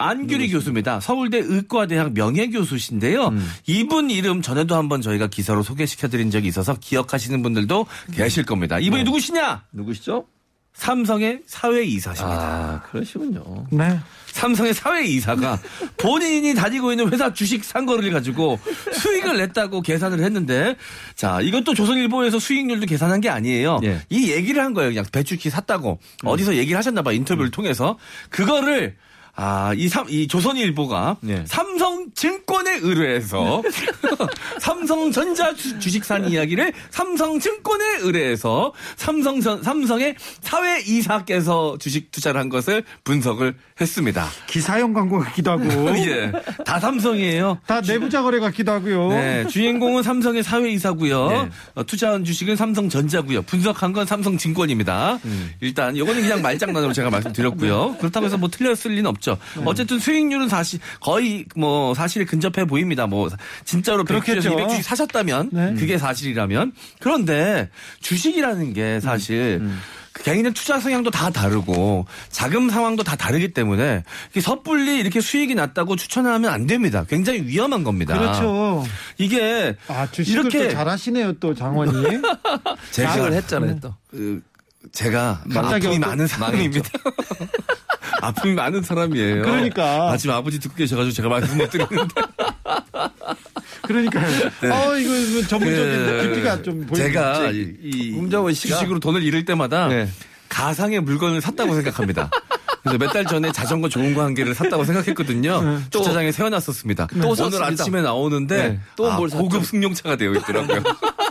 [SPEAKER 4] 안규리 교수입니다. 서울대 의과대학 명예교수신데요. 이분 이름 전에도 한번 저희가 기사로 소개시켜드린 적이 있어서 기억하시는 분들도 계실 겁니다. 이분이 누구시냐?
[SPEAKER 3] 누구시죠?
[SPEAKER 4] 삼성의 사회이사십니다.
[SPEAKER 3] 아, 그러시군요.
[SPEAKER 1] 네.
[SPEAKER 4] 삼성의 사회이사가 본인이 다니고 있는 회사 주식 산 거를 가지고 수익을 냈다고 계산을 했는데 자 이것도 조선일보에서 수익률도 계산한 게 아니에요.
[SPEAKER 3] 예.
[SPEAKER 4] 이 얘기를 한 거예요. 그냥 배추키 샀다고 어디서 얘기를 하셨나 봐 인터뷰를 통해서 그거를 아, 이 삼, 이 조선일보가
[SPEAKER 3] 예.
[SPEAKER 4] 삼성증권에 의뢰해서 삼성전자 주, 주식 산 이야기를 삼성증권에 의뢰해서 삼성 삼성의 사회 이사께서 주식 투자를 한 것을 분석을 했습니다.
[SPEAKER 1] 기사용 광고 같기도 하고.
[SPEAKER 4] 예. 다 삼성이에요.
[SPEAKER 1] 다 내부자 거래 같기도 하고요.
[SPEAKER 4] 네, 주인공은 삼성의 사회 이사고요.
[SPEAKER 3] 네.
[SPEAKER 4] 어, 투자한 주식은 삼성전자고요. 분석한 건 삼성증권입니다. 일단 이거는 그냥 말장난으로 제가 말씀드렸고요. 그렇다고 해서 뭐 틀렸을 리는 없 죠. 어쨌든 수익률은 사실 거의 뭐 사실에 근접해 보입니다. 뭐 진짜로 100주에서
[SPEAKER 1] 그렇겠죠.
[SPEAKER 4] 200주씩 사셨다면
[SPEAKER 1] 네.
[SPEAKER 4] 그게 사실이라면 그런데 주식이라는 게 사실 그 개인의 투자 성향도 다 다르고 자금 상황도 다 다르기 때문에 섣불리 이렇게 수익이 났다고 추천하면 안 됩니다. 굉장히 위험한 겁니다.
[SPEAKER 1] 그렇죠.
[SPEAKER 4] 이게
[SPEAKER 1] 아, 주식을
[SPEAKER 4] 이렇게
[SPEAKER 1] 또 잘하시네요, 또 장원이.
[SPEAKER 4] 제가
[SPEAKER 3] 생각을 했잖아요, 또.
[SPEAKER 4] 그, 제가
[SPEAKER 1] 갑자기
[SPEAKER 4] 아픔이 많은 사람입니다. 아픔이 많은 사람이에요.
[SPEAKER 1] 그러니까.
[SPEAKER 4] 아, 지금 아버지 듣고 계셔가지고 제가 말씀 못 드리는데.
[SPEAKER 1] 그러니까요. 어, 이거 뭐 전문적인
[SPEAKER 4] 그,
[SPEAKER 1] 깊이가 좀 보이죠.
[SPEAKER 4] 제가 이, 이
[SPEAKER 3] 홍정원 씨가
[SPEAKER 4] 주식으로 돈을 잃을 때마다
[SPEAKER 3] 네.
[SPEAKER 4] 가상의 물건을 샀다고 생각합니다. 그래서 몇 달 전에 자전거 좋은 거 한 개를 샀다고 생각했거든요. 주차장에 세워놨었습니다.
[SPEAKER 3] 또
[SPEAKER 4] 오늘
[SPEAKER 3] 샀습니다.
[SPEAKER 4] 아침에 나오는데
[SPEAKER 3] 네. 또뭘
[SPEAKER 4] 아, 고급 승용차가 되어 있더라고요.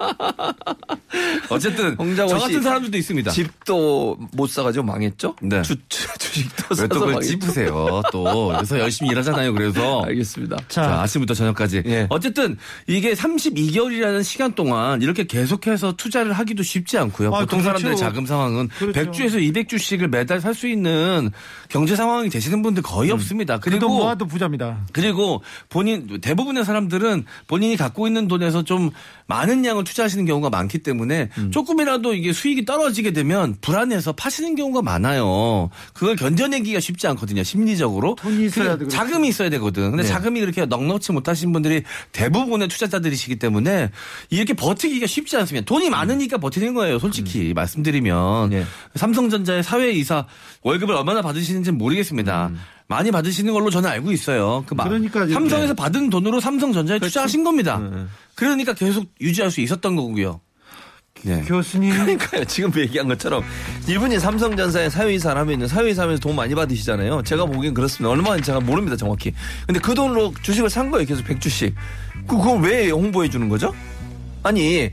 [SPEAKER 4] 어쨌든 저
[SPEAKER 3] 홍장원 씨
[SPEAKER 4] 같은 사람들도 있습니다.
[SPEAKER 3] 집도 못 사가지고 망했죠?
[SPEAKER 4] 네.
[SPEAKER 3] 주, 주, 주식도
[SPEAKER 4] 왜
[SPEAKER 3] 사서
[SPEAKER 4] 또 그걸? 찝으세요? 또 그래서 열심히 일하잖아요. 그래서
[SPEAKER 3] 알겠습니다.
[SPEAKER 4] 자,
[SPEAKER 1] 자,
[SPEAKER 4] 아침부터 저녁까지.
[SPEAKER 3] 예.
[SPEAKER 4] 어쨌든 이게 32개월이라는 시간 동안 이렇게 계속해서 투자를 하기도 쉽지 않고요.
[SPEAKER 1] 아,
[SPEAKER 4] 보통
[SPEAKER 1] 그렇죠.
[SPEAKER 4] 사람들의 자금 상황은
[SPEAKER 1] 그렇죠.
[SPEAKER 4] 100주에서 200주씩을 매달 살 수 있는 경제 상황이 되시는 분들 거의 없습니다.
[SPEAKER 1] 그돈
[SPEAKER 4] 그리고
[SPEAKER 1] 모아도 부자입니다.
[SPEAKER 4] 그리고 본인 대부분의 사람들은 본인이 갖고 있는 돈에서 좀 많은 양을 투자하시는 경우가 많기 때문에
[SPEAKER 3] 음.
[SPEAKER 4] 조금이라도 이게 수익이 떨어지게 되면 불안해서 파시는 경우가 많아요. 그걸 견뎌내기가 쉽지 않거든요. 심리적으로.
[SPEAKER 1] 돈이 있어야
[SPEAKER 4] 그
[SPEAKER 1] 되거든요.
[SPEAKER 4] 자금이 있어야 되거든. 근데
[SPEAKER 3] 네.
[SPEAKER 4] 자금이 그렇게 넉넉치 못하신 분들이 대부분의 투자자들이시기 때문에 이렇게 버티기가 쉽지 않습니다. 돈이 많으니까 버티는 거예요. 솔직히 말씀드리면.
[SPEAKER 3] 예.
[SPEAKER 4] 삼성전자의 사회이사 월급을 얼마나 받으시는지는 모르겠습니다. 많이 받으시는 걸로 저는 알고 있어요. 그 마-
[SPEAKER 1] 그러니까
[SPEAKER 4] 삼성에서 받은 돈으로 삼성전자에 투자하신 겁니다.
[SPEAKER 3] 네.
[SPEAKER 4] 그러니까 계속 유지할 수 있었던 거고요. 네.
[SPEAKER 1] 교수님
[SPEAKER 3] 그러니까요. 지금 얘기한 것처럼 이분이 삼성전자의 사회이사를 하면 사회이사 하면서 돈 많이 받으시잖아요. 제가 보기엔 그렇습니다. 얼마나 제가 모릅니다. 정확히. 근데 그 돈으로 주식을 산 거예요. 계속 100주씩. 그걸 왜 홍보해 주는 거죠? 아니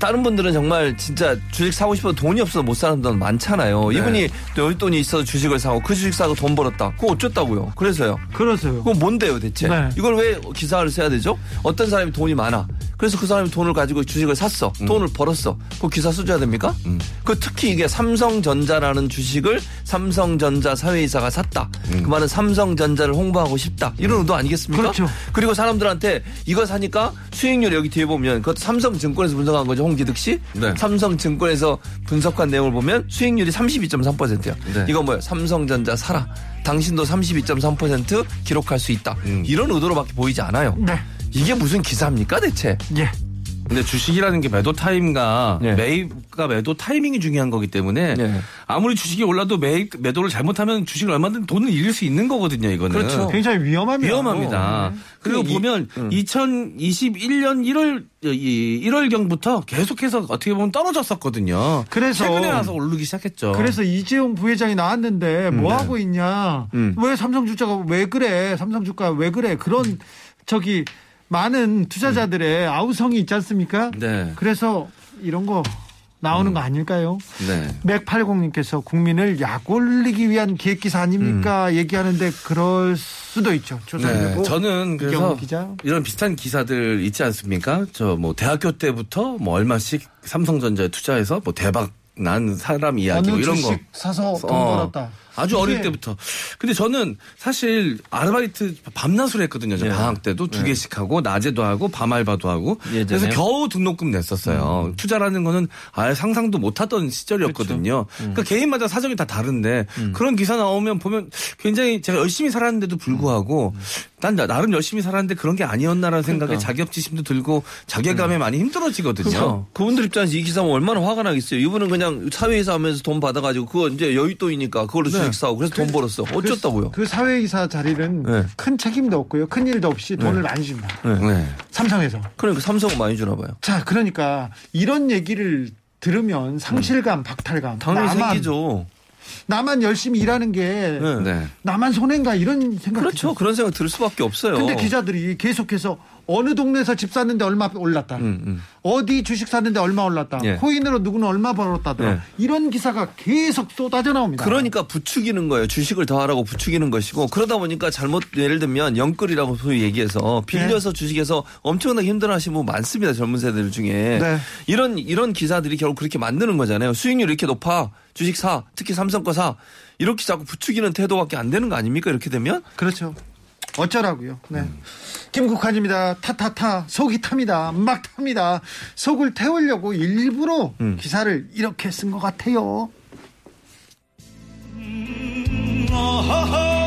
[SPEAKER 3] 다른 분들은 정말 진짜 주식 사고 싶어도 돈이 없어서 못 사는 분 많잖아요. 이분이 또 여윳돈이 있어서 주식을 사고 그 주식 사고 돈 벌었다. 그거 어쩌다고요? 그래서요.
[SPEAKER 1] 그러세요.
[SPEAKER 3] 그건 뭔데요, 대체?
[SPEAKER 1] 네.
[SPEAKER 3] 이걸 왜 기사를 써야 되죠? 어떤 사람이 돈이 많아. 그래서 그 사람이 돈을 가지고 주식을 샀어. 돈을 벌었어. 그 기사 써줘야 됩니까? 그 특히 이게 삼성전자라는 주식을 삼성전자 사회이사가 샀다. 그 말은 삼성전자를 홍보하고 싶다. 이런 의도 아니겠습니까?
[SPEAKER 1] 그렇죠.
[SPEAKER 3] 그리고 사람들한테 이거 사니까 수익률 여기 뒤에 보면 그것도 삼성증권에서 분석한 거죠. 홍기득 씨.
[SPEAKER 4] 네.
[SPEAKER 3] 삼성증권에서 분석한 내용을 보면 수익률이 32.3%예요.
[SPEAKER 4] 네.
[SPEAKER 3] 이거 뭐예요? 삼성전자 사라. 당신도 32.3% 기록할 수 있다. 이런 의도로밖에 보이지 않아요.
[SPEAKER 1] 네.
[SPEAKER 3] 이게 무슨 기사입니까 대체?
[SPEAKER 1] 예.
[SPEAKER 4] 근데 주식이라는 게 매도 타임과
[SPEAKER 3] 네.
[SPEAKER 4] 매입과 매도 타이밍이 중요한 거기 때문에
[SPEAKER 3] 네.
[SPEAKER 4] 아무리 주식이 올라도 매입 매도를 잘못하면 주식을 얼마든 돈을 잃을 수 있는 거거든요. 이거는
[SPEAKER 3] 그렇죠.
[SPEAKER 1] 굉장히 위험합니다.
[SPEAKER 4] 위험합니다. 그리고
[SPEAKER 3] 그 이-
[SPEAKER 4] 보면 2021년 1월 이 1월 경부터 계속해서 어떻게 보면 떨어졌었거든요.
[SPEAKER 1] 그래서-
[SPEAKER 4] 최근에 와서 오르기 시작했죠.
[SPEAKER 1] 그래서 이재용 부회장이 나왔는데 뭐
[SPEAKER 3] 네.
[SPEAKER 1] 하고 있냐?
[SPEAKER 3] 음.
[SPEAKER 1] 왜 삼성 주가가 왜 그래? 삼성 주가 왜 그래? 그런 저기 많은 투자자들의 아우성이 있지 않습니까?
[SPEAKER 4] 네.
[SPEAKER 1] 그래서 이런 거 나오는 거 아닐까요?
[SPEAKER 4] 네.
[SPEAKER 1] 맥80님께서 국민을 약 올리기 위한 기획 기사 아닙니까? 얘기하는데 그럴 수도 있죠.
[SPEAKER 4] 네,
[SPEAKER 1] 조사해보고.
[SPEAKER 4] 저는 그래서
[SPEAKER 1] 기자.
[SPEAKER 4] 이런 비슷한 기사들 있지 않습니까? 저 뭐 대학교 때부터 뭐 얼마씩 삼성전자에 투자해서 뭐 대박 난 사람 이야기 뭐 이런 거
[SPEAKER 1] 주식 사서 돈
[SPEAKER 4] 어,
[SPEAKER 1] 벌었다.
[SPEAKER 4] 아주 어릴 때부터. 근데 저는 사실 아르바이트 밤낮으로 했거든요. 저
[SPEAKER 3] 예.
[SPEAKER 4] 방학 때도 두 개씩 하고 낮에도 하고 밤 알바도 하고.
[SPEAKER 3] 예전에요?
[SPEAKER 4] 그래서 겨우 등록금 냈었어요. 투자라는 거는 아예 상상도 못하던 시절이었거든요. 그러니까 개인마다 사정이 다 다른데 그런 기사 나오면 보면 굉장히 제가 열심히 살았는데도 불구하고 난 나- 나름 열심히 살았는데 그런 게 아니었나라는 생각에 자격지심도 들고 자괴감에 많이 힘들어지거든요.
[SPEAKER 3] 그분들 입장에서 이 기사 면 얼마나 화가 나겠어요. 이분은 그냥 사회이사 하면서 돈 받아가지고 그거 이제 여윳돈이니까 그걸로 주식 사고 그래서 돈 벌었어. 어쩌다고요?
[SPEAKER 1] 그 사회이사 자리는
[SPEAKER 3] 네.
[SPEAKER 1] 큰 책임도 없고요. 큰 일도 없이 돈을 많이 줍니다.
[SPEAKER 4] 네.
[SPEAKER 1] 삼성에서.
[SPEAKER 3] 그러니까 삼성은 많이 주나 봐요.
[SPEAKER 1] 자, 그러니까 이런 얘기를 들으면 상실감, 박탈감.
[SPEAKER 3] 당연히
[SPEAKER 1] 나만,
[SPEAKER 3] 생기죠.
[SPEAKER 1] 나만 열심히 일하는 게
[SPEAKER 3] 네.
[SPEAKER 4] 네.
[SPEAKER 1] 나만 손해인가 이런 생각.
[SPEAKER 3] 그렇죠. 그런 생각 들 수밖에 없어요.
[SPEAKER 1] 근데 기자들이 계속해서 어느 동네에서 집 샀는데 얼마 올랐다.
[SPEAKER 3] 음, 음.
[SPEAKER 1] 어디 주식 샀는데 얼마 올랐다.
[SPEAKER 3] 예.
[SPEAKER 1] 코인으로 누구는 얼마 벌었다더라.
[SPEAKER 3] 예.
[SPEAKER 1] 이런 기사가 계속 쏟아져 나옵니다.
[SPEAKER 3] 그러니까 부추기는 거예요. 주식을 더 하라고 부추기는 것이고 그러다 보니까 잘못 예를 들면 영끌이라고 소위 얘기해서 빌려서 주식에서 엄청나게 힘들어하시는 분 많습니다. 젊은 세대들 중에
[SPEAKER 1] 네.
[SPEAKER 3] 이런 이런 기사들이 결국 그렇게 만드는 거잖아요. 수익률이 이렇게 높아 주식 사 특히 삼성 거 사 이렇게 자꾸 부추기는 태도밖에 안 되는 거 아닙니까? 이렇게 되면
[SPEAKER 1] 그렇죠. 어쩌라고요. 네. 김국환입니다. 타타타 속이 탑니다. 막 탑니다. 속을 태우려고 일부러 기사를 이렇게 쓴 것 같아요.
[SPEAKER 6] 산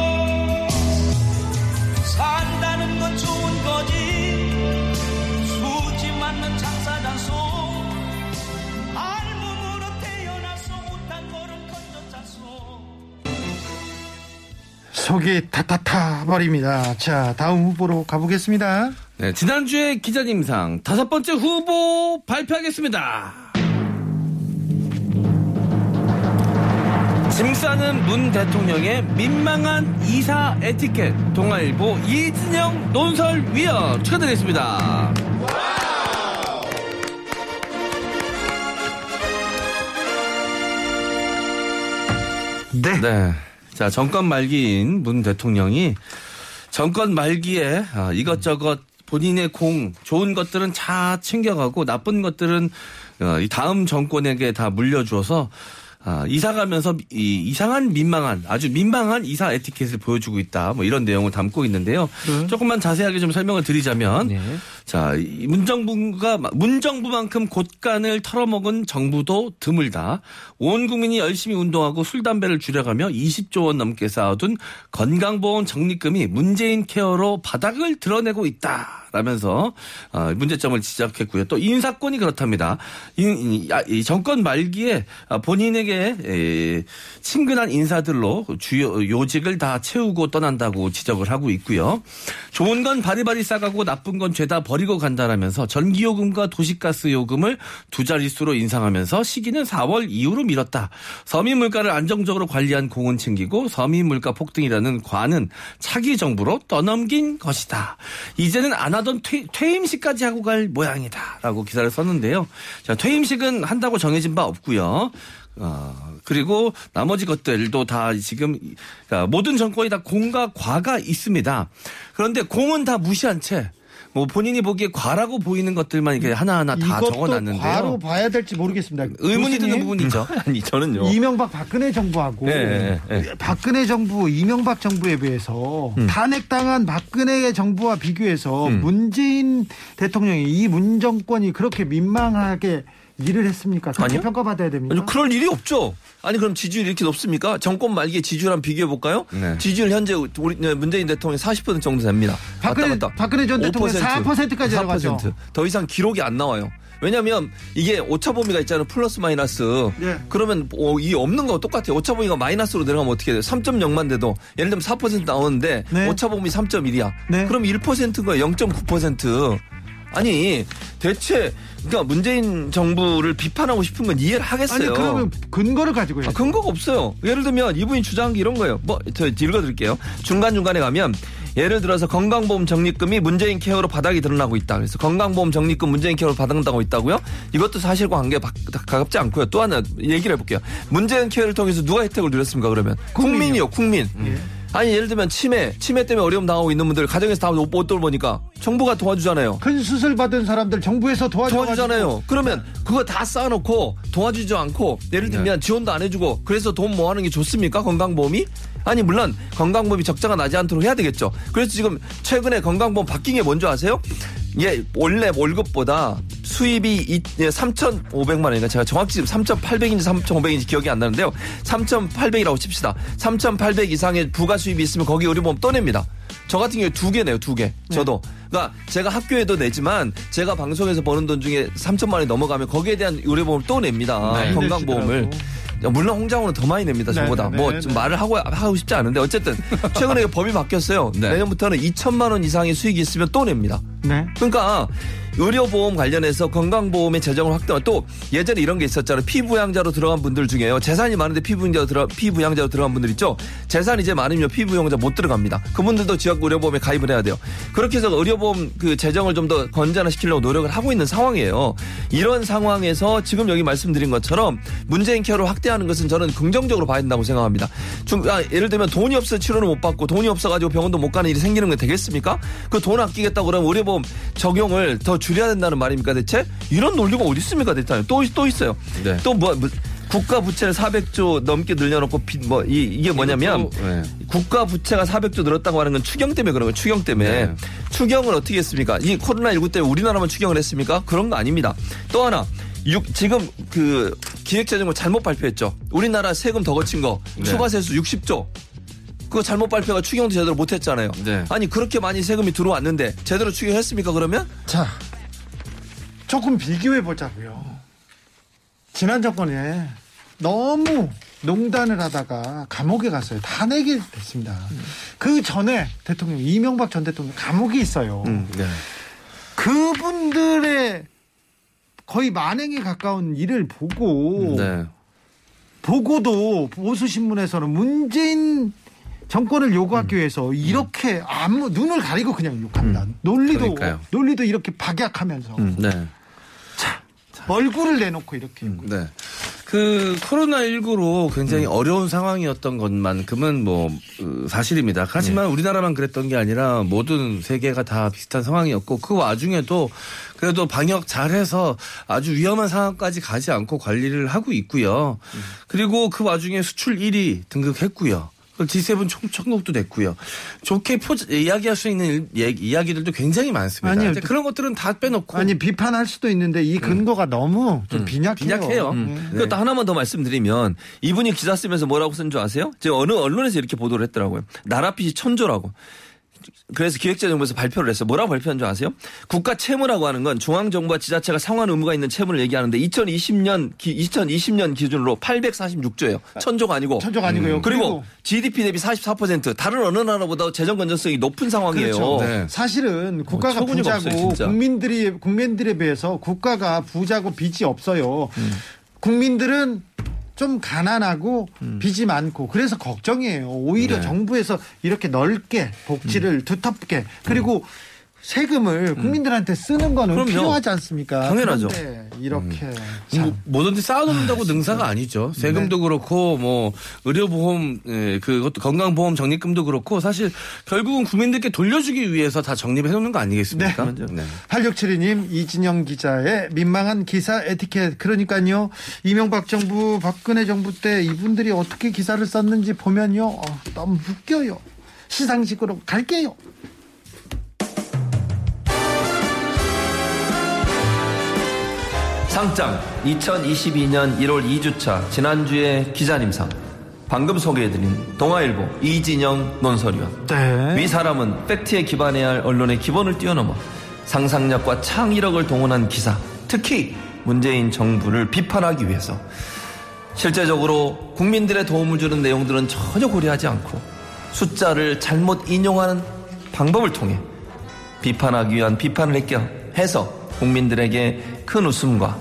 [SPEAKER 1] 속이 타타타 버립니다. 자, 다음 후보로 가보겠습니다.
[SPEAKER 4] 네, 지난주에 기자님상 다섯 번째 후보 발표하겠습니다. 짐 싸는 문 대통령의 민망한 이사 에티켓 동아일보 이진영 논설위원 축하드리겠습니다.
[SPEAKER 1] 네.
[SPEAKER 4] 네. 자, 정권 말기인 문 대통령이 정권 말기에 아, 이것저것 본인의 공, 좋은 것들은 다 챙겨가고 나쁜 것들은 어, 이 다음 정권에게 다 물려주어서 아, 이사 가면서 이 이상한 민망한 아주 민망한 이사 에티켓을 보여주고 있다. 뭐 이런 내용을 담고 있는데요. 조금만 자세하게 좀 설명을 드리자면 자, 이 문정부가 문정부만큼 곳간을 털어먹은 정부도 드물다. 온 국민이 열심히 운동하고 술 담배를 줄여가며 20조 원 넘게 쌓아둔 건강보험 적립금이 문재인 케어로 바닥을 드러내고 있다. 라면서 어, 문제점을 지적했고요. 또 인사권이 그렇답니다. 아, 이 정권 말기에 아, 본인에게 에, 친근한 인사들로 주요 요직을 다 채우고 떠난다고 지적을 하고 있고요. 좋은 건 바리바리 싸가고 나쁜 건 죄다 버 리고 간다라면서 전기요금과 도시가스 요금을 두 자릿수로 인상하면서 시기는 4월 이후로 미뤘다. 서민 물가를 안정적으로 관리한 공은 챙기고 서민 물가 폭등이라는 관은 차기 정부로 떠넘긴 것이다. 이제는 안 하던 퇴, 퇴임식까지 하고 갈 모양이다라고 기사를 썼는데요. 자, 퇴임식은 한다고 정해진 바 없고요. 어, 그리고 나머지 것들도 다 지금 그러니까 모든 정권이 다 공과 과가 있습니다. 그런데 공은 다 무시한 채 뭐 본인이 보기에 과라고 보이는 것들만 이렇게 하나하나 다 적어놨는데요.
[SPEAKER 1] 과로 봐야 될지 모르겠습니다.
[SPEAKER 4] 의문이 드는
[SPEAKER 1] 교수님,
[SPEAKER 4] 부분이죠.
[SPEAKER 3] 아니 저는요.
[SPEAKER 1] 이명박 박근혜 정부하고
[SPEAKER 3] 네, 네,
[SPEAKER 1] 박근혜 정부 이명박 정부에 비해서
[SPEAKER 3] 음.
[SPEAKER 1] 탄핵당한 박근혜 정부와 비교해서 문재인 대통령이 이 문정권이 그렇게 민망하게 일을 했습니까?
[SPEAKER 3] 아니요.
[SPEAKER 1] 평가받아야 됩니까?
[SPEAKER 3] 아니, 그럴 일이 없죠. 아니 그럼 지지율 이렇게 높습니까? 정권 말기에 지지율 한번 비교해 볼까요?
[SPEAKER 4] 네.
[SPEAKER 3] 지지율 현재 우리 네, 문재인 대통령 40% 정도 됩니다.
[SPEAKER 1] 박근혜-
[SPEAKER 3] 왔다 갔다.
[SPEAKER 1] 박근혜 전 대통령
[SPEAKER 3] 5%,
[SPEAKER 1] 4%까지 내려가죠.
[SPEAKER 3] 4%. 더 이상 기록이 안 나와요. 왜냐하면 이게 오차 범위가 있잖아요. 플러스 마이너스.
[SPEAKER 1] 네.
[SPEAKER 3] 그러면 어, 이 없는 거와 똑같아요. 오차 범위가 마이너스로 내려가면 어떻게 돼요? 3.0만 돼도 예를 들면 4% 나오는데
[SPEAKER 1] 네.
[SPEAKER 3] 오차 범위 3.1이야.
[SPEAKER 1] 네.
[SPEAKER 3] 그럼 1%인 거예요. 0.9%. 아니 대체 그러니까 문재인 정부를 비판하고 싶은 건 이해를 하겠어요.
[SPEAKER 1] 아니 그러면 근거를 가지고 해요.
[SPEAKER 3] 아, 근거가 없어요. 예를 들면 이분이 주장한 게 이런 거예요. 뭐, 저 읽어드릴게요. 중간 중간에 가면 예를 들어서 건강보험 적립금이 문재인 케어로 바닥이 드러나고 있다. 그래서 건강보험 적립금 문재인 케어로 바닥나고 있다고요? 이것도 사실과 관계 가- 가깝지 않고요. 또 하나 얘기를 해볼게요. 문재인 케어를 통해서 누가 혜택을 누렸습니까? 그러면 국민이요, 국민. 아니 예를 들면 치매, 치매 때문에 어려움 당하고 있는 분들 가정에서 다못 돌보니까 정부가 도와주잖아요.
[SPEAKER 1] 큰 수술 받은 사람들 정부에서
[SPEAKER 3] 도와주잖아요. 그러면 그거 다 쌓아놓고 도와주지 않고 예를 들면
[SPEAKER 4] 네.
[SPEAKER 3] 지원도 안 해주고 그래서 돈 모아는 게 좋습니까? 건강보험이? 아니 물론 건강보험이 적자가 나지 않도록 해야 되겠죠. 그래서 지금 최근에 건강보험 바뀐 게 뭔지 아세요? 예, 원래 월급보다 수입이 3,500만 원인가 제가 정확히 지금 3,800인지 3,500인지 기억이 안 나는데요. 3,800이라고 칩시다. 3,800 이상의 부가 수입이 있으면 거기 의료보험 떠냅니다. 저 같은 경우에 두개 내요, 두 개. 저도. 그러니까 제가 학교에도 내지만 제가 방송에서 버는 돈 중에 3천만 원이 넘어가면 거기에 대한 의료보험을 또 냅니다.
[SPEAKER 4] 네.
[SPEAKER 3] 건강보험을. 물론 홍장호는 더 많이 냅니다,
[SPEAKER 1] 네,
[SPEAKER 3] 저보다.
[SPEAKER 1] 네,
[SPEAKER 3] 뭐
[SPEAKER 1] 네,
[SPEAKER 3] 좀
[SPEAKER 1] 네.
[SPEAKER 3] 말을 하고 하고 싶지 않은데 어쨌든 최근에 법이 바뀌었어요.
[SPEAKER 4] 네.
[SPEAKER 3] 내년부터는 2천만 원 이상의 수익이 있으면 또 냅니다.
[SPEAKER 1] 네.
[SPEAKER 3] 그러니까 의료보험 관련해서 건강보험의 재정을 확대하 또 예전에 이런 게 있었잖아요. 피부양자로 들어간 분들 중에요. 재산이 많은데 피부양자로 들어 피부양자로 들어간 분들 있죠. 재산이 이제 많으면 피부양자 못 들어갑니다. 그분들도 지역 의료보험에 가입을 해야 돼요. 그렇게 해서 의료보험 그 재정을 좀 더 건전화시키려고 노력을 하고 있는 상황이에요. 이런 상황에서 지금 여기 말씀드린 것처럼 문재인 케어를 확대하는 것은 저는 긍정적으로 봐야 된다고 생각합니다. 중, 아, 예를 들면 돈이 없어 치료를 못 받고 돈이 없어가지고 병원도 못 가는 일이 생기는 게 되겠습니까? 그 돈 아끼겠다고 그러면 의료보험 적용을 더 줄여야 된다는 말입니까 대체? 이런 논리가 어디 있습니까 대체? 또, 또 있어요.
[SPEAKER 4] 네.
[SPEAKER 3] 또 뭐, 뭐 국가 부채를 400조 넘게 늘려놓고 빚, 뭐 이, 이게 뭐냐면
[SPEAKER 4] 이것도, 네.
[SPEAKER 3] 국가 부채가 400조 늘었다고 하는 건 추경 때문에 그런 거예요. 추경 때문에.
[SPEAKER 4] 네.
[SPEAKER 3] 추경을 어떻게 했습니까? 이 코로나 19 때문에 우리나라만 추경을 했습니까? 그런 거 아닙니다. 또 하나. 육- 지금 그 기획재정을 잘못 발표했죠. 우리나라 세금 더 거친 거
[SPEAKER 4] 네.
[SPEAKER 3] 추가 세수 60조. 그거 잘못 발표가 추경도 제대로 못했잖아요.
[SPEAKER 4] 네.
[SPEAKER 3] 아니 그렇게 많이 세금이 들어왔는데 제대로 추경했습니까? 그러면
[SPEAKER 1] 자, 조금 비교해 보자고요. 지난 정권에 너무 농단을 하다가 감옥에 갔어요. 탄핵이 됐습니다. 그 전에 대통령 이명박 전 대통령 감옥에 있어요.
[SPEAKER 4] 네.
[SPEAKER 1] 그분들의 거의 만행에 가까운 일을 보고
[SPEAKER 4] 네.
[SPEAKER 1] 보고도 보수 신문에서는 문재인 정권을 요구하기 위해서 이렇게 아무 눈을 가리고 그냥 욕합니다. 논리도
[SPEAKER 4] 그러니까요.
[SPEAKER 1] 논리도 이렇게 박약하면서
[SPEAKER 4] 네.
[SPEAKER 1] 얼굴을 내놓고 이렇게
[SPEAKER 4] 네. 그 코로나19로 굉장히 어려운 상황이었던 것만큼은 뭐 어, 사실입니다. 하지만 우리나라만 그랬던 게 아니라 모든 세계가 다 비슷한 상황이었고 그 와중에도 그래도 방역 잘해서 아주 위험한 상황까지 가지 않고 관리를 하고 있고요. 그리고 그 와중에 수출 1위 등극했고요. G7 총총국도 냈고요. 좋게 포 이야기할 수 있는 일- 얘기- 이야기들도 굉장히 많습니다.
[SPEAKER 1] 아니요.
[SPEAKER 4] 이제 그런 것들은 다 빼놓고
[SPEAKER 1] 아니 비판할 수도 있는데 이 근거가 너무 좀 빈약해요.
[SPEAKER 4] 빈약해요.
[SPEAKER 1] 네.
[SPEAKER 3] 그리고 또 하나만 더 말씀드리면 이분이 기사 쓰면서 뭐라고 쓴 줄 아세요? 제가 어느 언론에서 이렇게 보도를 했더라고요. 나라빚이 천조라고. 그래서 기획재정부에서 발표를 했어요. 뭐라고 발표한 줄 아세요? 국가 채무라고 하는 건 중앙정부와 지자체가 상환 의무가 있는 채무를 얘기하는데 2020년 기, 2020년 기준으로 846조예요. 천조가 아니고.
[SPEAKER 1] 천조가 아니고요.
[SPEAKER 3] 그리고,
[SPEAKER 1] 그리고
[SPEAKER 3] GDP 대비 44% 다른 어느 나라보다 재정 건전성이 높은 상황이에요.
[SPEAKER 1] 그렇죠.
[SPEAKER 4] 네.
[SPEAKER 1] 사실은 국가가
[SPEAKER 3] 처구니가
[SPEAKER 1] 부자고
[SPEAKER 3] 없어요.
[SPEAKER 1] 국민들이 국민들에 비해서 국가가 부자고 빚이 없어요.
[SPEAKER 3] 음.
[SPEAKER 1] 국민들은 좀 가난하고 빚이 많고 그래서 걱정이에요. 오히려
[SPEAKER 3] 네.
[SPEAKER 1] 정부에서 이렇게 넓게 복지를
[SPEAKER 3] 음.
[SPEAKER 1] 두텁게 그리고 세금을 국민들한테 쓰는 거는
[SPEAKER 3] 그럼요.
[SPEAKER 1] 필요하지 않습니까?
[SPEAKER 3] 당연하죠.
[SPEAKER 1] 이렇게
[SPEAKER 4] 뭐, 뭐든지 쌓아놓는다고 능사가 아니죠. 세금도 그렇고 뭐 의료보험 예, 그것도 건강보험 적립금도 그렇고 사실 결국은 국민들께 돌려주기 위해서 다 적립해 놓는 거 아니겠습니까? 네.
[SPEAKER 1] 8672님 이진영 기자의 민망한 기사 에티켓 그러니까요 이명박 정부 박근혜 정부 때 이분들이 어떻게 기사를 썼는지 보면요 어, 너무 웃겨요 시상식으로 갈게요
[SPEAKER 3] 상장 2022년 1월 2주차 지난주에 기자님상. 방금 소개해드린 동아일보 이진영 논설위원.
[SPEAKER 1] 네.
[SPEAKER 3] 위 사람은 팩트에 기반해야 할 언론의 기본을 뛰어넘어 상상력과 창의력을 동원한 기사 특히 문재인 정부를 비판하기 위해서. 실제적으로 국민들의 도움을 주는 내용들은 전혀 고려하지 않고 숫자를 잘못 인용하는 방법을 통해 비판하기 위한 비판을 했겨 해서 국민들에게 큰 웃음과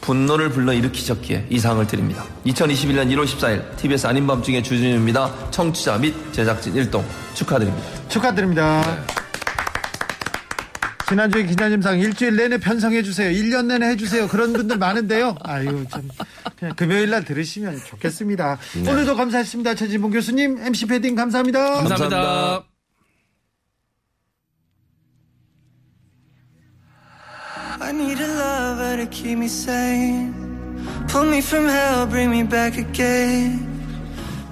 [SPEAKER 3] 분노를 불러일으키셨기에 이 상을 드립니다. 2021년 1월 14일 TBS 아닌 밤중에 주진우입니다. 청취자 및 제작진 일동 축하드립니다.
[SPEAKER 1] 축하드립니다 지난주에 기자님상 일주일 내내 편성해 주세요 1년 내내 해주세요 그런 분들 많은데요 아유 좀 그냥 금요일 날 들으시면 좋겠습니다 오늘도 감사했습니다 최진봉 교수님 MC 패딩 감사합니다
[SPEAKER 4] 감사합니다.
[SPEAKER 3] 감사합니다.
[SPEAKER 7] I need a lover to keep me sane. Pull me from hell, bring me back again.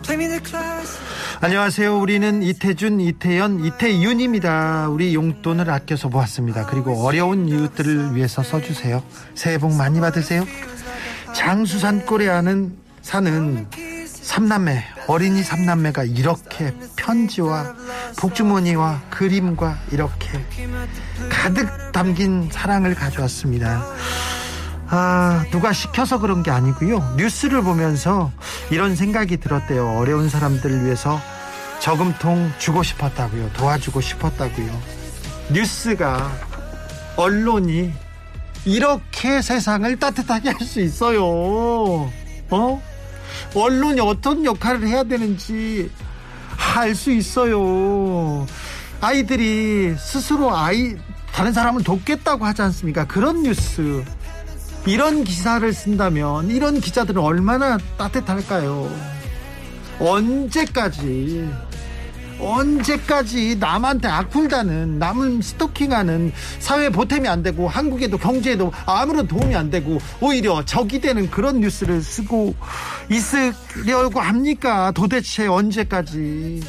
[SPEAKER 7] Play me the classics.
[SPEAKER 1] 안녕하세요. 우리는 이태준, 이태연, 이태윤입니다. 우리 용돈을 아껴서 모았습니다. 그리고 어려운 이웃들을 위해서 써주세요. 새해 복 많이 받으세요. 장수산 골에 아는 사는 삼남매, 어린이 삼남매가 이렇게 편지와 복주머니와 그림과 이렇게 가득 담긴 사랑을 가져왔습니다. 아, 누가 시켜서 그런 게 아니고요. 뉴스를 보면서 이런 생각이 들었대요. 어려운 사람들을 위해서 저금통 주고 싶었다고요. 도와주고 싶었다고요. 뉴스가 언론이 이렇게 세상을 따뜻하게 할 수 있어요. 어? 언론이 어떤 역할을 해야 되는지 알수 있어요. 아이들이 스스로 아이 다른 사람을 돕겠다고 하지 않습니까? 그런 뉴스 이런 기사를 쓴다면 이런 기자들은 얼마나 따뜻할까요? 언제까지 언제까지 남한테 악플다는 남을 스토킹하는 사회 보탬이 안 되고 한국에도 경제에도 아무런 도움이 안 되고 오히려 적이 되는 그런 뉴스를 쓰고 있으려고 합니까? 도대체 언제까지?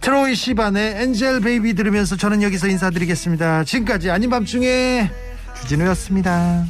[SPEAKER 1] 트로이 시반의 Angel Baby 들으면서 저는 여기서 인사드리겠습니다. 지금까지 아닌 밤중에 주진우였습니다.